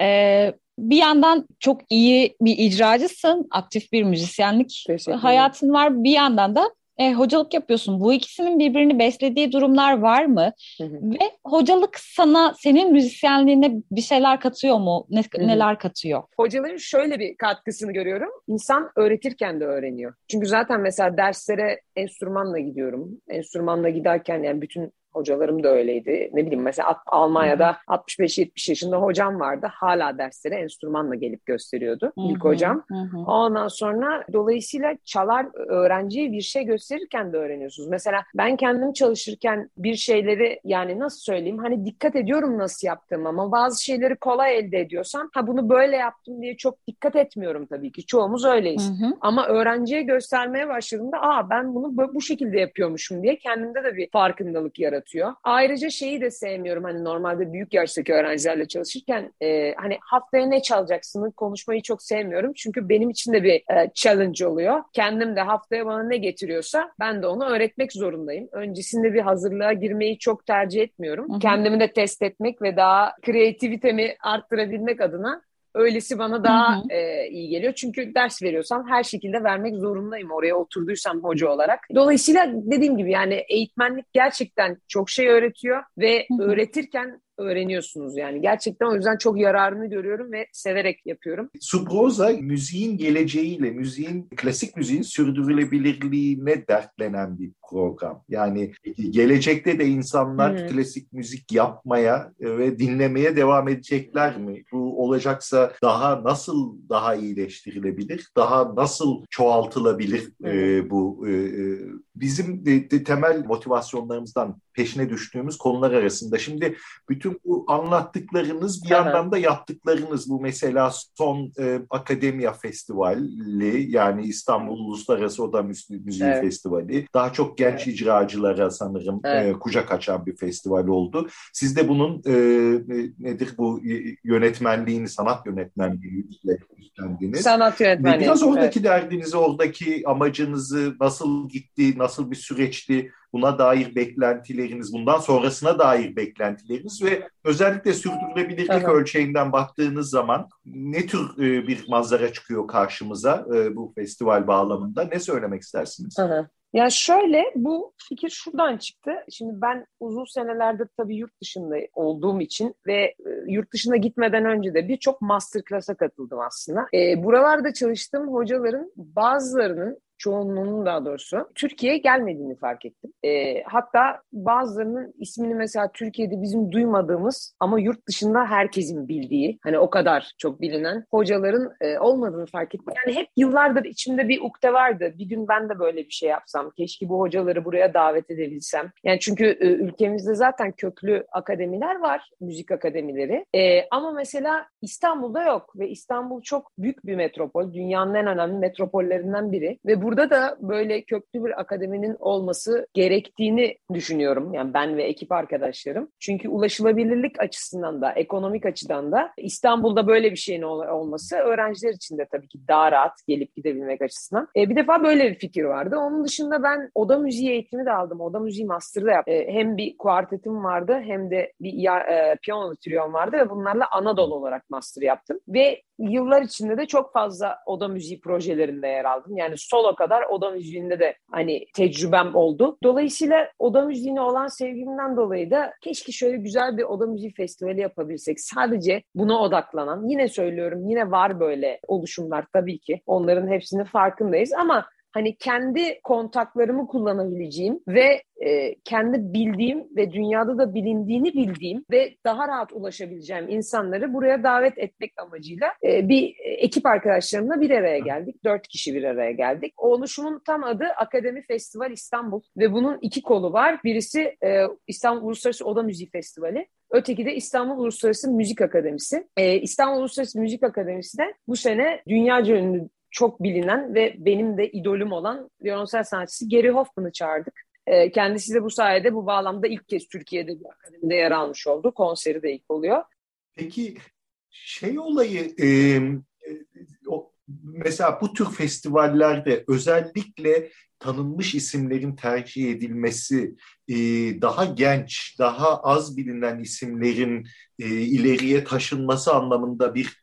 Ee, bir yandan çok iyi bir icracısın, aktif bir müzisyenlik hayatın var. Bir yandan da e, hocalık yapıyorsun. Bu ikisinin birbirini beslediği durumlar var mı? Hı hı. Ve hocalık sana, senin müzisyenliğine bir şeyler katıyor mu? Ne, hı hı. Neler katıyor? Hocalığın şöyle bir katkısını görüyorum. İnsan öğretirken de öğreniyor. Çünkü zaten mesela derslere enstrümanla gidiyorum. Enstrümanla giderken yani bütün Hocalarım da öyleydi. Ne bileyim mesela Almanya'da 65-70 yaşında hocam vardı. Hala derslere enstrümanla gelip gösteriyordu Hı-hı. ilk hocam. Hı-hı. Ondan sonra dolayısıyla çalar öğrenciye bir şey gösterirken de öğreniyorsunuz. Mesela ben kendim çalışırken bir şeyleri yani nasıl söyleyeyim hani dikkat ediyorum nasıl yaptığım ama bazı şeyleri kolay elde ediyorsam ha bunu böyle yaptım diye çok dikkat etmiyorum tabii ki. Çoğumuz öyleyiz. Hı-hı. Ama öğrenciye göstermeye başladığımda aa ben bunu bu şekilde yapıyormuşum diye kendimde de bir farkındalık yaratıyor yaratıyor. Ayrıca şeyi de sevmiyorum hani normalde büyük yaştaki öğrencilerle çalışırken e, hani haftaya ne çalacaksını konuşmayı çok sevmiyorum. Çünkü benim için de bir e, challenge oluyor. Kendim de haftaya bana ne getiriyorsa ben de onu öğretmek zorundayım. Öncesinde bir hazırlığa girmeyi çok tercih etmiyorum. Hı hı. Kendimi de test etmek ve daha kreativitemi arttırabilmek adına Öylesi bana daha hı hı. E, iyi geliyor. Çünkü ders veriyorsam her şekilde vermek zorundayım oraya oturduysam hoca olarak. Dolayısıyla dediğim gibi yani eğitmenlik gerçekten çok şey öğretiyor ve hı hı. öğretirken öğreniyorsunuz yani. Gerçekten o yüzden çok yararını görüyorum ve severek yapıyorum. Subroza müziğin geleceğiyle, müziğin, klasik müziğin sürdürülebilirliğine dertlenen bir program. Yani gelecekte de insanlar hmm. klasik müzik yapmaya ve dinlemeye devam edecekler mi? Bu olacaksa daha nasıl daha iyileştirilebilir? Daha nasıl çoğaltılabilir hmm. e, bu e, e bizim de, de temel motivasyonlarımızdan peşine düştüğümüz konular arasında. Şimdi bütün bu anlattıklarınız bir evet. yandan da yaptıklarınız bu mesela son e, Akademiya Festivali yani İstanbul Uluslararası Oda Müziği evet. Festivali daha çok genç evet. icracılara sanırım e, evet. e, kucak açan bir festival oldu. Siz de bunun e, nedir bu yönetmenliğini sanat yönetmenliği üstlendiniz. Sanat yönetmenliği. Biraz oradaki evet. derdinizi, oradaki amacınızı nasıl gitti, nasıl bir süreçti buna dair beklentileriniz, bundan sonrasına dair beklentileriniz ve özellikle sürdürülebilirlik evet. ölçeğinden baktığınız zaman ne tür e, bir manzara çıkıyor karşımıza e, bu festival bağlamında? Ne söylemek istersiniz? Evet. Ya şöyle bu fikir şuradan çıktı. Şimdi ben uzun senelerde tabii yurt dışında olduğum için ve e, yurt dışına gitmeden önce de birçok masterclass'a katıldım aslında. E, buralarda çalıştığım hocaların bazılarının çoğunluğunun daha doğrusu Türkiye'ye gelmediğini fark ettim. E, hatta bazılarının ismini mesela Türkiye'de bizim duymadığımız ama yurt dışında herkesin bildiği hani o kadar çok bilinen hocaların e, olmadığını fark ettim. Yani hep yıllardır içimde bir ukde vardı. Bir gün ben de böyle bir şey yapsam. Keşke bu hocaları buraya davet edebilsem. Yani çünkü e, ülkemizde zaten köklü akademiler var. Müzik akademileri. E, ama mesela İstanbul'da yok ve İstanbul çok büyük bir metropol. Dünyanın en önemli metropollerinden biri ve bu burada da böyle köklü bir akademinin olması gerektiğini düşünüyorum. Yani ben ve ekip arkadaşlarım. Çünkü ulaşılabilirlik açısından da, ekonomik açıdan da İstanbul'da böyle bir şeyin olması öğrenciler için de tabii ki daha rahat gelip gidebilmek açısından. E, bir defa böyle bir fikir vardı. Onun dışında ben oda müziği eğitimi de aldım. Oda müziği master'ı da yaptım. E, hem bir kuartetim vardı hem de bir ya, e, piyano triyom vardı ve bunlarla Anadolu olarak master yaptım. Ve yıllar içinde de çok fazla oda müziği projelerinde yer aldım. Yani solo kadar oda müziğinde de hani tecrübem oldu. Dolayısıyla oda müziğine olan sevgimden dolayı da keşke şöyle güzel bir oda müziği festivali yapabilsek. Sadece buna odaklanan, yine söylüyorum yine var böyle oluşumlar tabii ki. Onların hepsinin farkındayız ama hani kendi kontaklarımı kullanabileceğim ve e, kendi bildiğim ve dünyada da bilindiğini bildiğim ve daha rahat ulaşabileceğim insanları buraya davet etmek amacıyla e, bir ekip arkadaşlarımla bir araya geldik. Dört kişi bir araya geldik. O oluşumun tam adı Akademi Festival İstanbul ve bunun iki kolu var. Birisi e, İstanbul Uluslararası Oda Müziği Festivali. Öteki de İstanbul Uluslararası Müzik Akademisi. Ee, İstanbul Uluslararası Müzik Akademisi de bu sene dünyaca ünlü çok bilinen ve benim de idolüm olan violonsel sanatçısı Gary Hoffman'ı çağırdık. E, kendisi de bu sayede bu bağlamda ilk kez Türkiye'de bir akademide yer almış oldu. Konseri de ilk oluyor. Peki şey olayı e, o, mesela bu tür festivallerde özellikle tanınmış isimlerin tercih edilmesi, e, daha genç, daha az bilinen isimlerin e, ileriye taşınması anlamında bir e,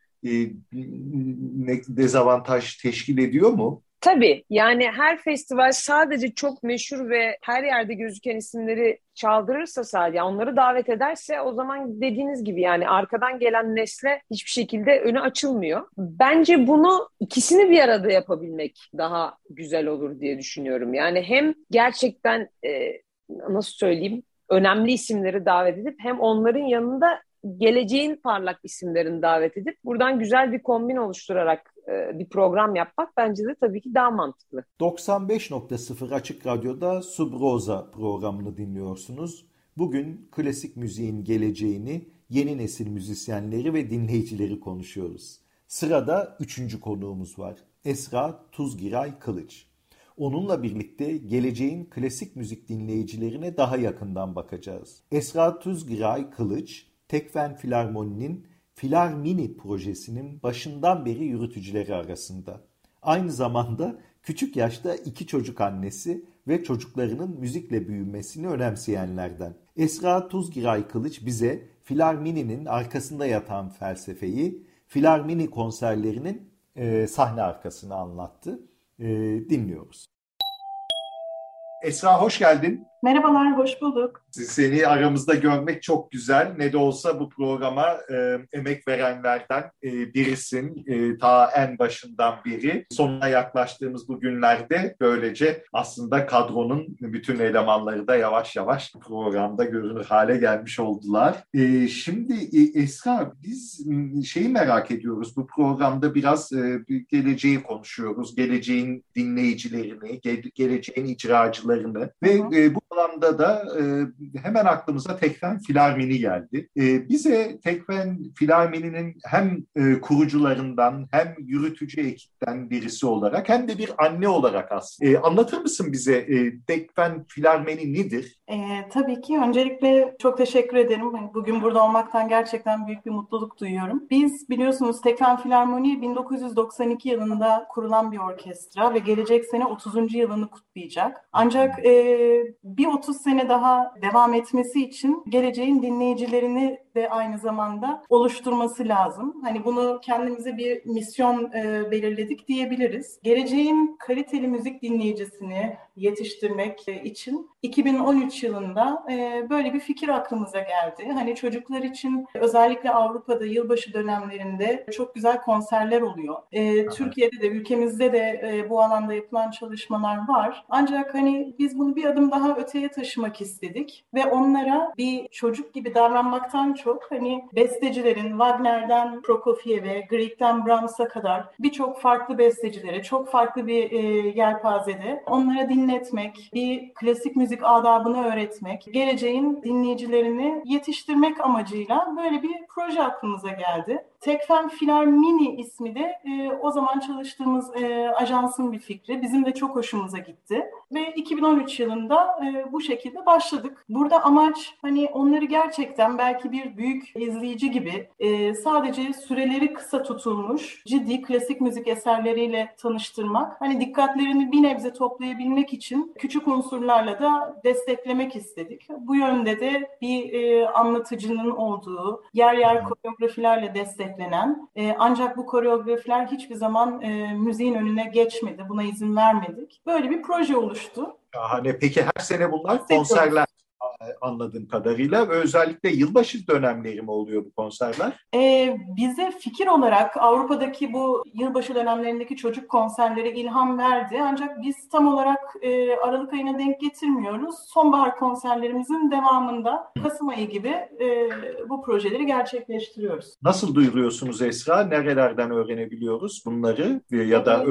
dezavantaj teşkil ediyor mu? Tabii yani her festival sadece çok meşhur ve her yerde gözüken isimleri çaldırırsa sadece onları davet ederse o zaman dediğiniz gibi yani arkadan gelen nesle hiçbir şekilde önü açılmıyor. Bence bunu ikisini bir arada yapabilmek daha güzel olur diye düşünüyorum. Yani hem gerçekten e, nasıl söyleyeyim önemli isimleri davet edip hem onların yanında geleceğin parlak isimlerini davet edip buradan güzel bir kombin oluşturarak e, bir program yapmak bence de tabii ki daha mantıklı. 95.0 Açık Radyo'da Subroza programını dinliyorsunuz. Bugün klasik müziğin geleceğini, yeni nesil müzisyenleri ve dinleyicileri konuşuyoruz. Sırada üçüncü konuğumuz var. Esra Tuzgiray Kılıç. Onunla birlikte geleceğin klasik müzik dinleyicilerine daha yakından bakacağız. Esra Tuzgiray Kılıç, Tekfen Filarmoni'nin Filarmini projesinin başından beri yürütücüleri arasında. Aynı zamanda küçük yaşta iki çocuk annesi ve çocuklarının müzikle büyümesini önemseyenlerden. Esra Tuzgiray Kılıç bize Filarmini'nin arkasında yatan felsefeyi, Filarmini konserlerinin e, sahne arkasını anlattı. E, dinliyoruz. Esra hoş geldin. Merhabalar, hoş bulduk. Seni aramızda görmek çok güzel. Ne de olsa bu programa e, emek verenlerden e, birisin. E, ta en başından beri. Sonuna yaklaştığımız bu günlerde böylece aslında kadronun bütün elemanları da yavaş yavaş programda görünür hale gelmiş oldular. E, şimdi e, Esra biz şeyi merak ediyoruz. Bu programda biraz e, geleceği konuşuyoruz. Geleceğin dinleyicilerini, ge geleceğin icracılarını ve e, bu alanda da e, hemen aklımıza Tekfen Filarmini geldi. E, bize Tekfen Filarmini'nin hem e, kurucularından hem yürütücü ekipten birisi olarak hem de bir anne olarak aslında. E, anlatır mısın bize e, Tekfen Filarmini nedir? E, tabii ki. Öncelikle çok teşekkür ederim. Hani bugün burada olmaktan gerçekten büyük bir mutluluk duyuyorum. Biz biliyorsunuz Tekfen Filarmoni 1992 yılında kurulan bir orkestra ve gelecek sene 30. yılını kutlayacak. Ancak e, bir 30 sene daha devam etmesi için geleceğin dinleyicilerini de aynı zamanda oluşturması lazım. Hani bunu kendimize bir misyon e, belirledik diyebiliriz. Geleceğin kaliteli müzik dinleyicisini yetiştirmek için 2013 yılında e, böyle bir fikir aklımıza geldi. Hani çocuklar için özellikle Avrupa'da yılbaşı dönemlerinde çok güzel konserler oluyor. E, Türkiye'de de ülkemizde de e, bu alanda yapılan çalışmalar var. Ancak hani biz bunu bir adım daha öteye taşımak istedik ve onlara bir çocuk gibi davranmaktan çok hani bestecilerin Wagner'den Prokofiev'e, Grieg'den Brahms'a kadar birçok farklı bestecilere, çok farklı bir yelpazede onlara dinletmek, bir klasik müzik adabını öğretmek, geleceğin dinleyicilerini yetiştirmek amacıyla böyle bir proje aklımıza geldi. Tekfen Filarmini ismi de e, o zaman çalıştığımız e, ajansın bir fikri. Bizim de çok hoşumuza gitti. Ve 2013 yılında e, bu şekilde başladık. Burada amaç hani onları gerçekten belki bir büyük izleyici gibi e, sadece süreleri kısa tutulmuş ciddi klasik müzik eserleriyle tanıştırmak. Hani dikkatlerini bir nebze toplayabilmek için küçük unsurlarla da desteklemek istedik. Bu yönde de bir e, anlatıcının olduğu, yer yer koreografilerle destek beklenen e, ancak bu koreografiler hiçbir zaman e, müziğin önüne geçmedi. Buna izin vermedik. Böyle bir proje oluştu. Şahane. Peki her sene bunlar konserler anladığım kadarıyla ve özellikle yılbaşı dönemleri mi oluyor bu konserler? Ee, bize fikir olarak Avrupa'daki bu yılbaşı dönemlerindeki çocuk konserleri ilham verdi. Ancak biz tam olarak e, Aralık ayına denk getirmiyoruz. Sonbahar konserlerimizin devamında Kasım ayı gibi e, bu projeleri gerçekleştiriyoruz. Nasıl duyuruyorsunuz Esra? Nerelerden öğrenebiliyoruz bunları ya da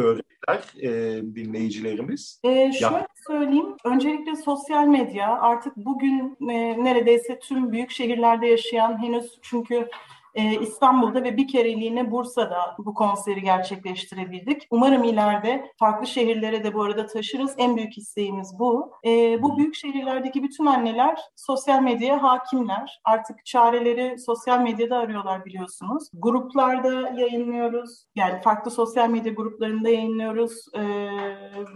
öğretler e, dinleyicilerimiz? E, şöyle söyleyeyim. Öncelikle sosyal medya artık bugün e, neredeyse tüm büyük şehirlerde yaşayan henüz çünkü e, İstanbul'da ve bir kereliğine Bursa'da bu konseri gerçekleştirebildik. Umarım ileride farklı şehirlere de bu arada taşırız. En büyük isteğimiz bu. E, bu büyük şehirlerdeki bütün anneler sosyal medyaya hakimler. Artık çareleri sosyal medyada arıyorlar biliyorsunuz. Gruplarda yayınlıyoruz. Yani farklı sosyal medya gruplarında yayınlıyoruz. E,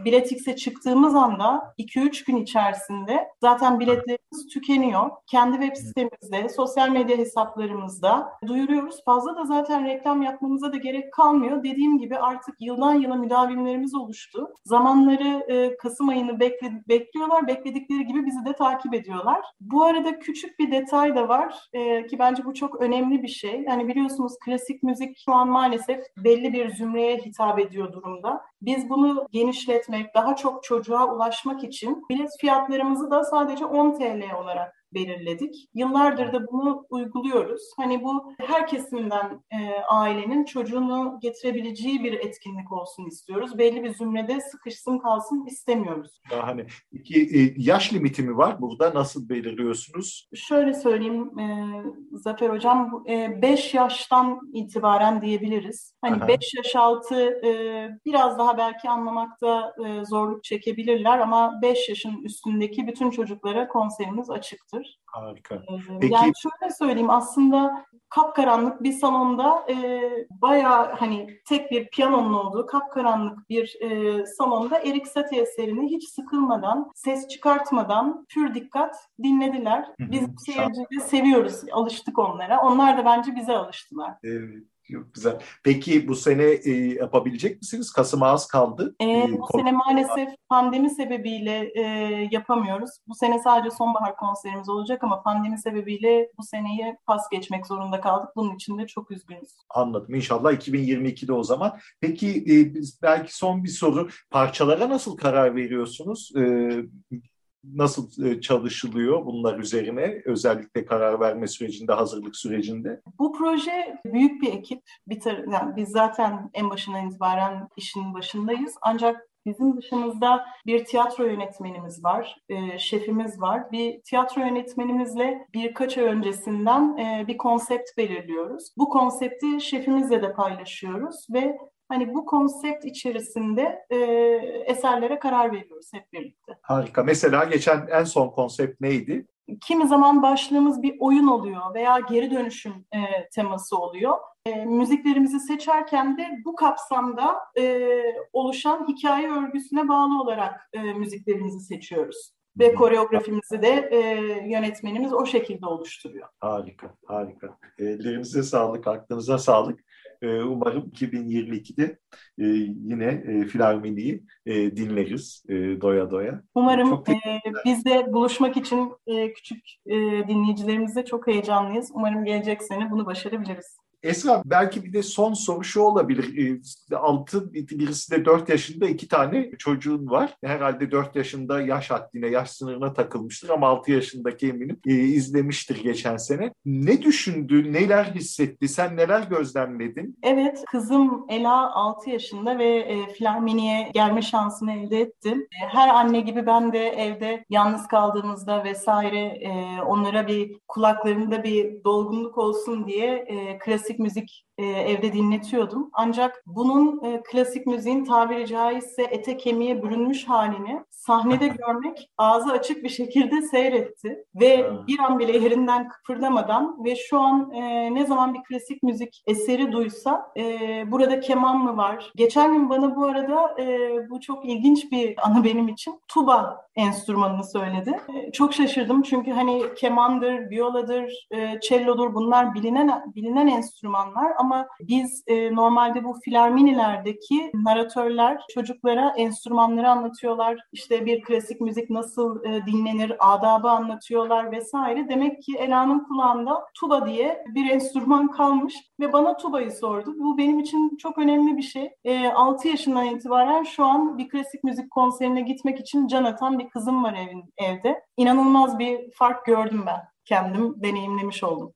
Biletix'e çıktığımız anda 2-3 gün içerisinde zaten biletlerimiz tükeniyor. Kendi web sitemizde, sosyal medya hesaplarımızda duyuruyoruz. Fazla da zaten reklam yapmamıza da gerek kalmıyor. Dediğim gibi artık yıldan yıla müdavimlerimiz oluştu. Zamanları e, Kasım ayını bekle, bekliyorlar. Bekledikleri gibi bizi de takip ediyorlar. Bu arada küçük bir detay da var e, ki bence bu çok önemli bir şey. Yani biliyorsunuz klasik müzik şu an maalesef belli bir zümreye hitap ediyor durumda. Biz bunu genişletmek, daha çok çocuğa ulaşmak için bilet fiyatlarımızı da sadece 10 TL olarak belirledik. Yıllardır da bunu uyguluyoruz. Hani bu her kesimden e, ailenin çocuğunu getirebileceği bir etkinlik olsun istiyoruz. Belli bir zümrede sıkışsın kalsın istemiyoruz. Hani iki e, yaş limiti mi var burada? Nasıl belirliyorsunuz? Şöyle söyleyeyim e, Zafer Hocam, 5 e, yaştan itibaren diyebiliriz. Hani 5 yaş altı e, biraz daha belki anlamakta e, zorluk çekebilirler ama 5 yaşın üstündeki bütün çocuklara konserimiz açıktır olacaktır. Harika. Ee, Peki... Yani şöyle söyleyeyim aslında kapkaranlık bir salonda e, bayağı hani tek bir piyanonun olduğu kapkaranlık bir e, salonda Erik Satie eserini hiç sıkılmadan, ses çıkartmadan pür dikkat dinlediler. Biz seyirciyi seviyoruz, alıştık onlara. Onlar da bence bize alıştılar. Evet. Çok güzel. Peki bu sene e, yapabilecek misiniz? Kasım az kaldı. E, ee, bu sene maalesef pandemi sebebiyle e, yapamıyoruz. Bu sene sadece sonbahar konserimiz olacak ama pandemi sebebiyle bu seneyi pas geçmek zorunda kaldık. Bunun için de çok üzgünüz. Anladım. İnşallah 2022'de o zaman. Peki e, belki son bir soru. Parçalara nasıl karar veriyorsunuz? E, nasıl e, çalışılıyor bunlar üzerine özellikle karar verme sürecinde, hazırlık sürecinde? Bu proje büyük bir ekip. Bir tar- yani biz zaten en başından itibaren işin başındayız. Ancak Bizim dışımızda bir tiyatro yönetmenimiz var, e, şefimiz var. Bir tiyatro yönetmenimizle birkaç ay öncesinden e, bir konsept belirliyoruz. Bu konsepti şefimizle de paylaşıyoruz ve Hani bu konsept içerisinde e, eserlere karar veriyoruz hep birlikte. Harika. Mesela geçen en son konsept neydi? Kimi zaman başlığımız bir oyun oluyor veya geri dönüşüm e, teması oluyor. E, müziklerimizi seçerken de bu kapsamda e, oluşan hikaye örgüsüne bağlı olarak e, müziklerimizi seçiyoruz. Ve koreografimizi de e, yönetmenimiz o şekilde oluşturuyor. Harika, harika. Ellerinize sağlık, aklınıza sağlık. Ee, umarım 2022'de e, yine e, Filarmoni'yi e, dinleriz doya doya. Umarım çok biz de buluşmak için küçük dinleyicilerimizle çok heyecanlıyız. Umarım gelecek sene bunu başarabiliriz. Esra belki bir de son soru şu olabilir. E, altı birisi de dört yaşında iki tane çocuğun var. Herhalde dört yaşında yaş haddine, yaş sınırına takılmıştır ama altı yaşındaki eminim e, izlemiştir geçen sene. Ne düşündü, neler hissetti, sen neler gözlemledin? Evet, kızım Ela altı yaşında ve e, gelme şansını elde ettim. E, her anne gibi ben de evde yalnız kaldığımızda vesaire e, onlara bir kulaklarında bir dolgunluk olsun diye e, klasik klasik müzik e, evde dinletiyordum. Ancak bunun e, klasik müziğin tabiri caizse ete kemiğe bürünmüş halini sahnede görmek ağzı açık bir şekilde seyretti. Ve bir an bile yerinden kıpırdamadan ve şu an e, ne zaman bir klasik müzik eseri duysa e, burada keman mı var? Geçen gün bana bu arada e, bu çok ilginç bir anı benim için. Tuba enstrümanını söyledi. E, çok şaşırdım çünkü hani kemandır, viyoladır, e, cellodur bunlar bilinen bilinen enstrümanlar ama biz e, normalde bu filarminilerdeki naratörler çocuklara enstrümanları anlatıyorlar. İşte bir klasik müzik nasıl e, dinlenir, adabı anlatıyorlar vesaire. Demek ki Ela'nın kulağında tuba diye bir enstrüman kalmış ve bana tubayı sordu. Bu benim için çok önemli bir şey. E, 6 yaşından itibaren şu an bir klasik müzik konserine gitmek için can atan bir kızım var evin, evde. İnanılmaz bir fark gördüm ben. Kendim deneyimlemiş oldum.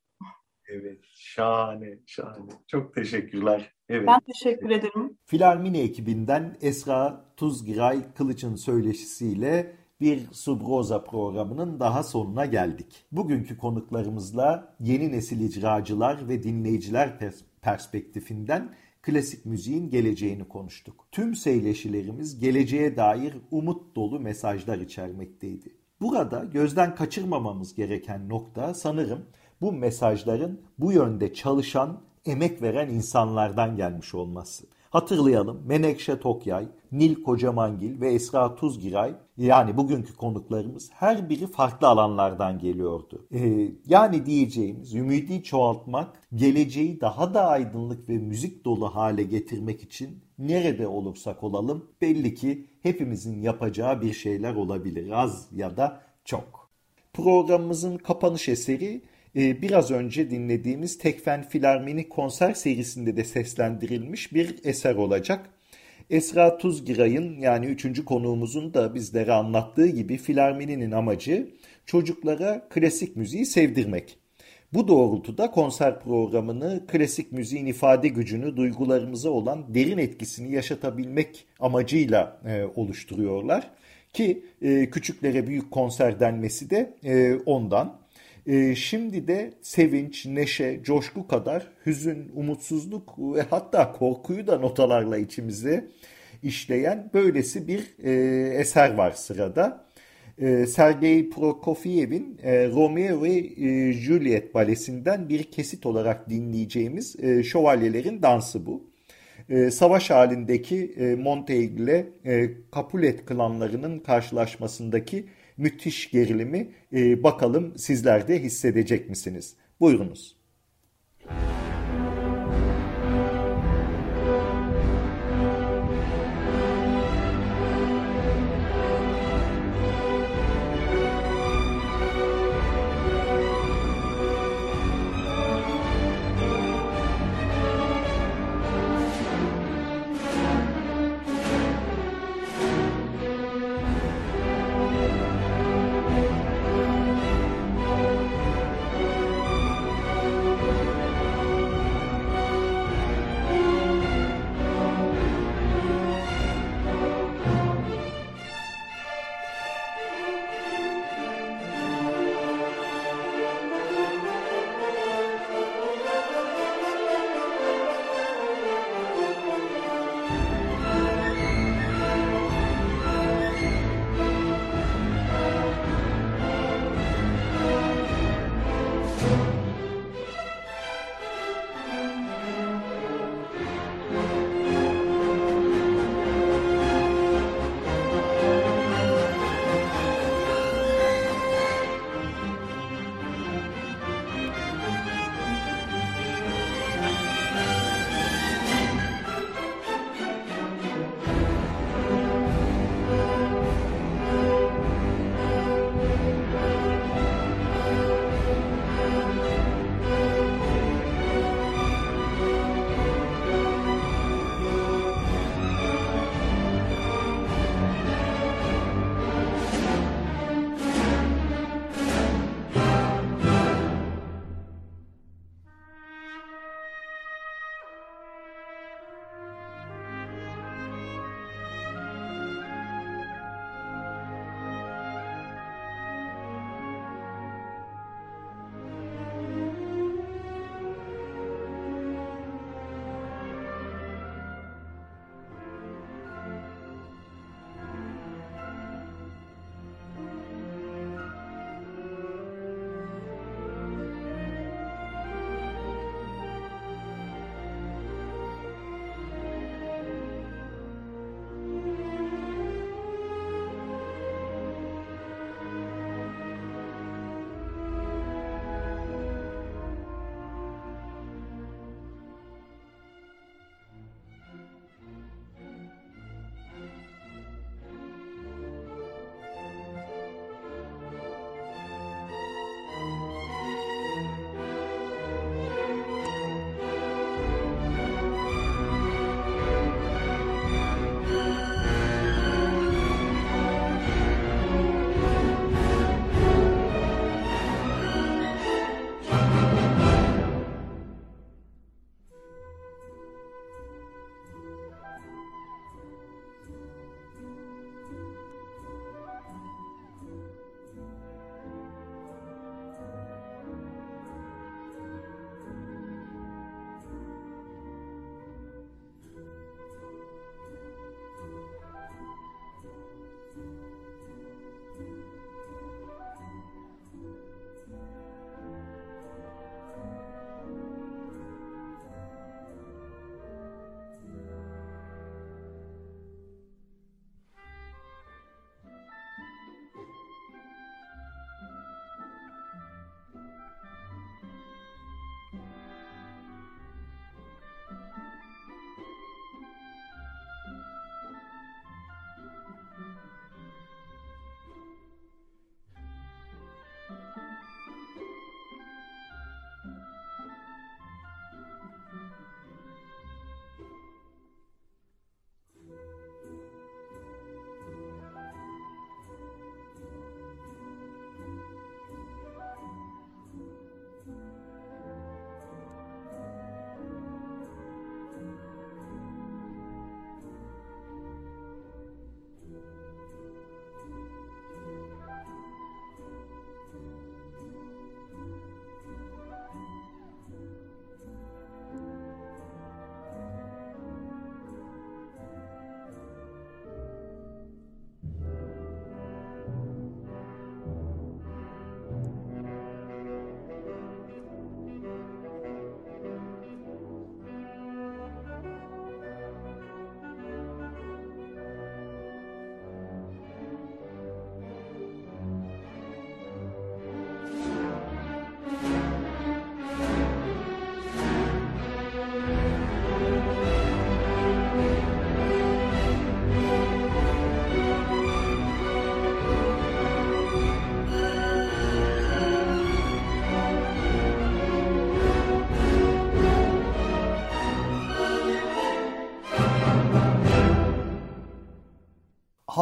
Evet, şahane, şahane. Çok teşekkürler. Evet. Ben teşekkür ederim. Filarmini ekibinden Esra Tuzgiray Kılıç'ın söyleşisiyle bir Subroza programının daha sonuna geldik. Bugünkü konuklarımızla yeni nesil icracılar ve dinleyiciler perspektifinden klasik müziğin geleceğini konuştuk. Tüm seyleşilerimiz geleceğe dair umut dolu mesajlar içermekteydi. Burada gözden kaçırmamamız gereken nokta sanırım bu mesajların bu yönde çalışan, emek veren insanlardan gelmiş olması. Hatırlayalım Menekşe Tokyay, Nil Kocamangil ve Esra Tuzgiray yani bugünkü konuklarımız her biri farklı alanlardan geliyordu. Ee, yani diyeceğimiz ümidi çoğaltmak, geleceği daha da aydınlık ve müzik dolu hale getirmek için nerede olursak olalım belli ki hepimizin yapacağı bir şeyler olabilir az ya da çok. Programımızın kapanış eseri e, biraz önce dinlediğimiz Tekfen Filarmoni konser serisinde de seslendirilmiş bir eser olacak. Esra Tuzgiray'ın yani üçüncü konuğumuzun da bizlere anlattığı gibi Filarmoni'nin amacı çocuklara klasik müziği sevdirmek. Bu doğrultuda konser programını klasik müziğin ifade gücünü, duygularımıza olan derin etkisini yaşatabilmek amacıyla e, oluşturuyorlar. Ki e, küçüklere büyük konser denmesi de e, ondan. E, şimdi de sevinç, neşe, coşku kadar hüzün, umutsuzluk ve hatta korkuyu da notalarla içimize işleyen böylesi bir e, eser var sırada. E, Sergei Prokofiev'in e, Romeo ve e, Juliet balesinden bir kesit olarak dinleyeceğimiz e, şövalyelerin dansı bu. E, savaş halindeki e, Montague ile e, Capulet klanlarının karşılaşmasındaki müthiş gerilimi e, bakalım sizler de hissedecek misiniz? Buyurunuz.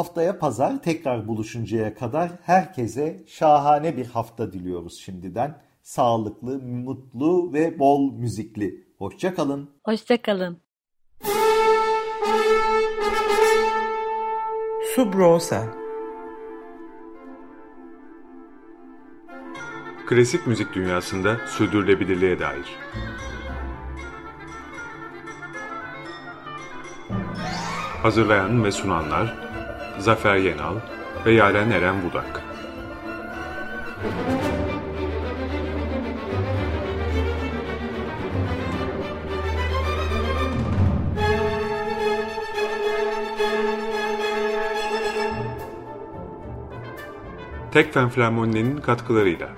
Haftaya pazar tekrar buluşuncaya kadar herkese şahane bir hafta diliyoruz şimdiden. Sağlıklı, mutlu ve bol müzikli. Hoşçakalın. Hoşçakalın. Subrosa Klasik müzik dünyasında sürdürülebilirliğe dair. Hazırlayan ve sunanlar Zafer Yenal ve Yaren Eren Budak. Tekfen Flamoni'nin katkılarıyla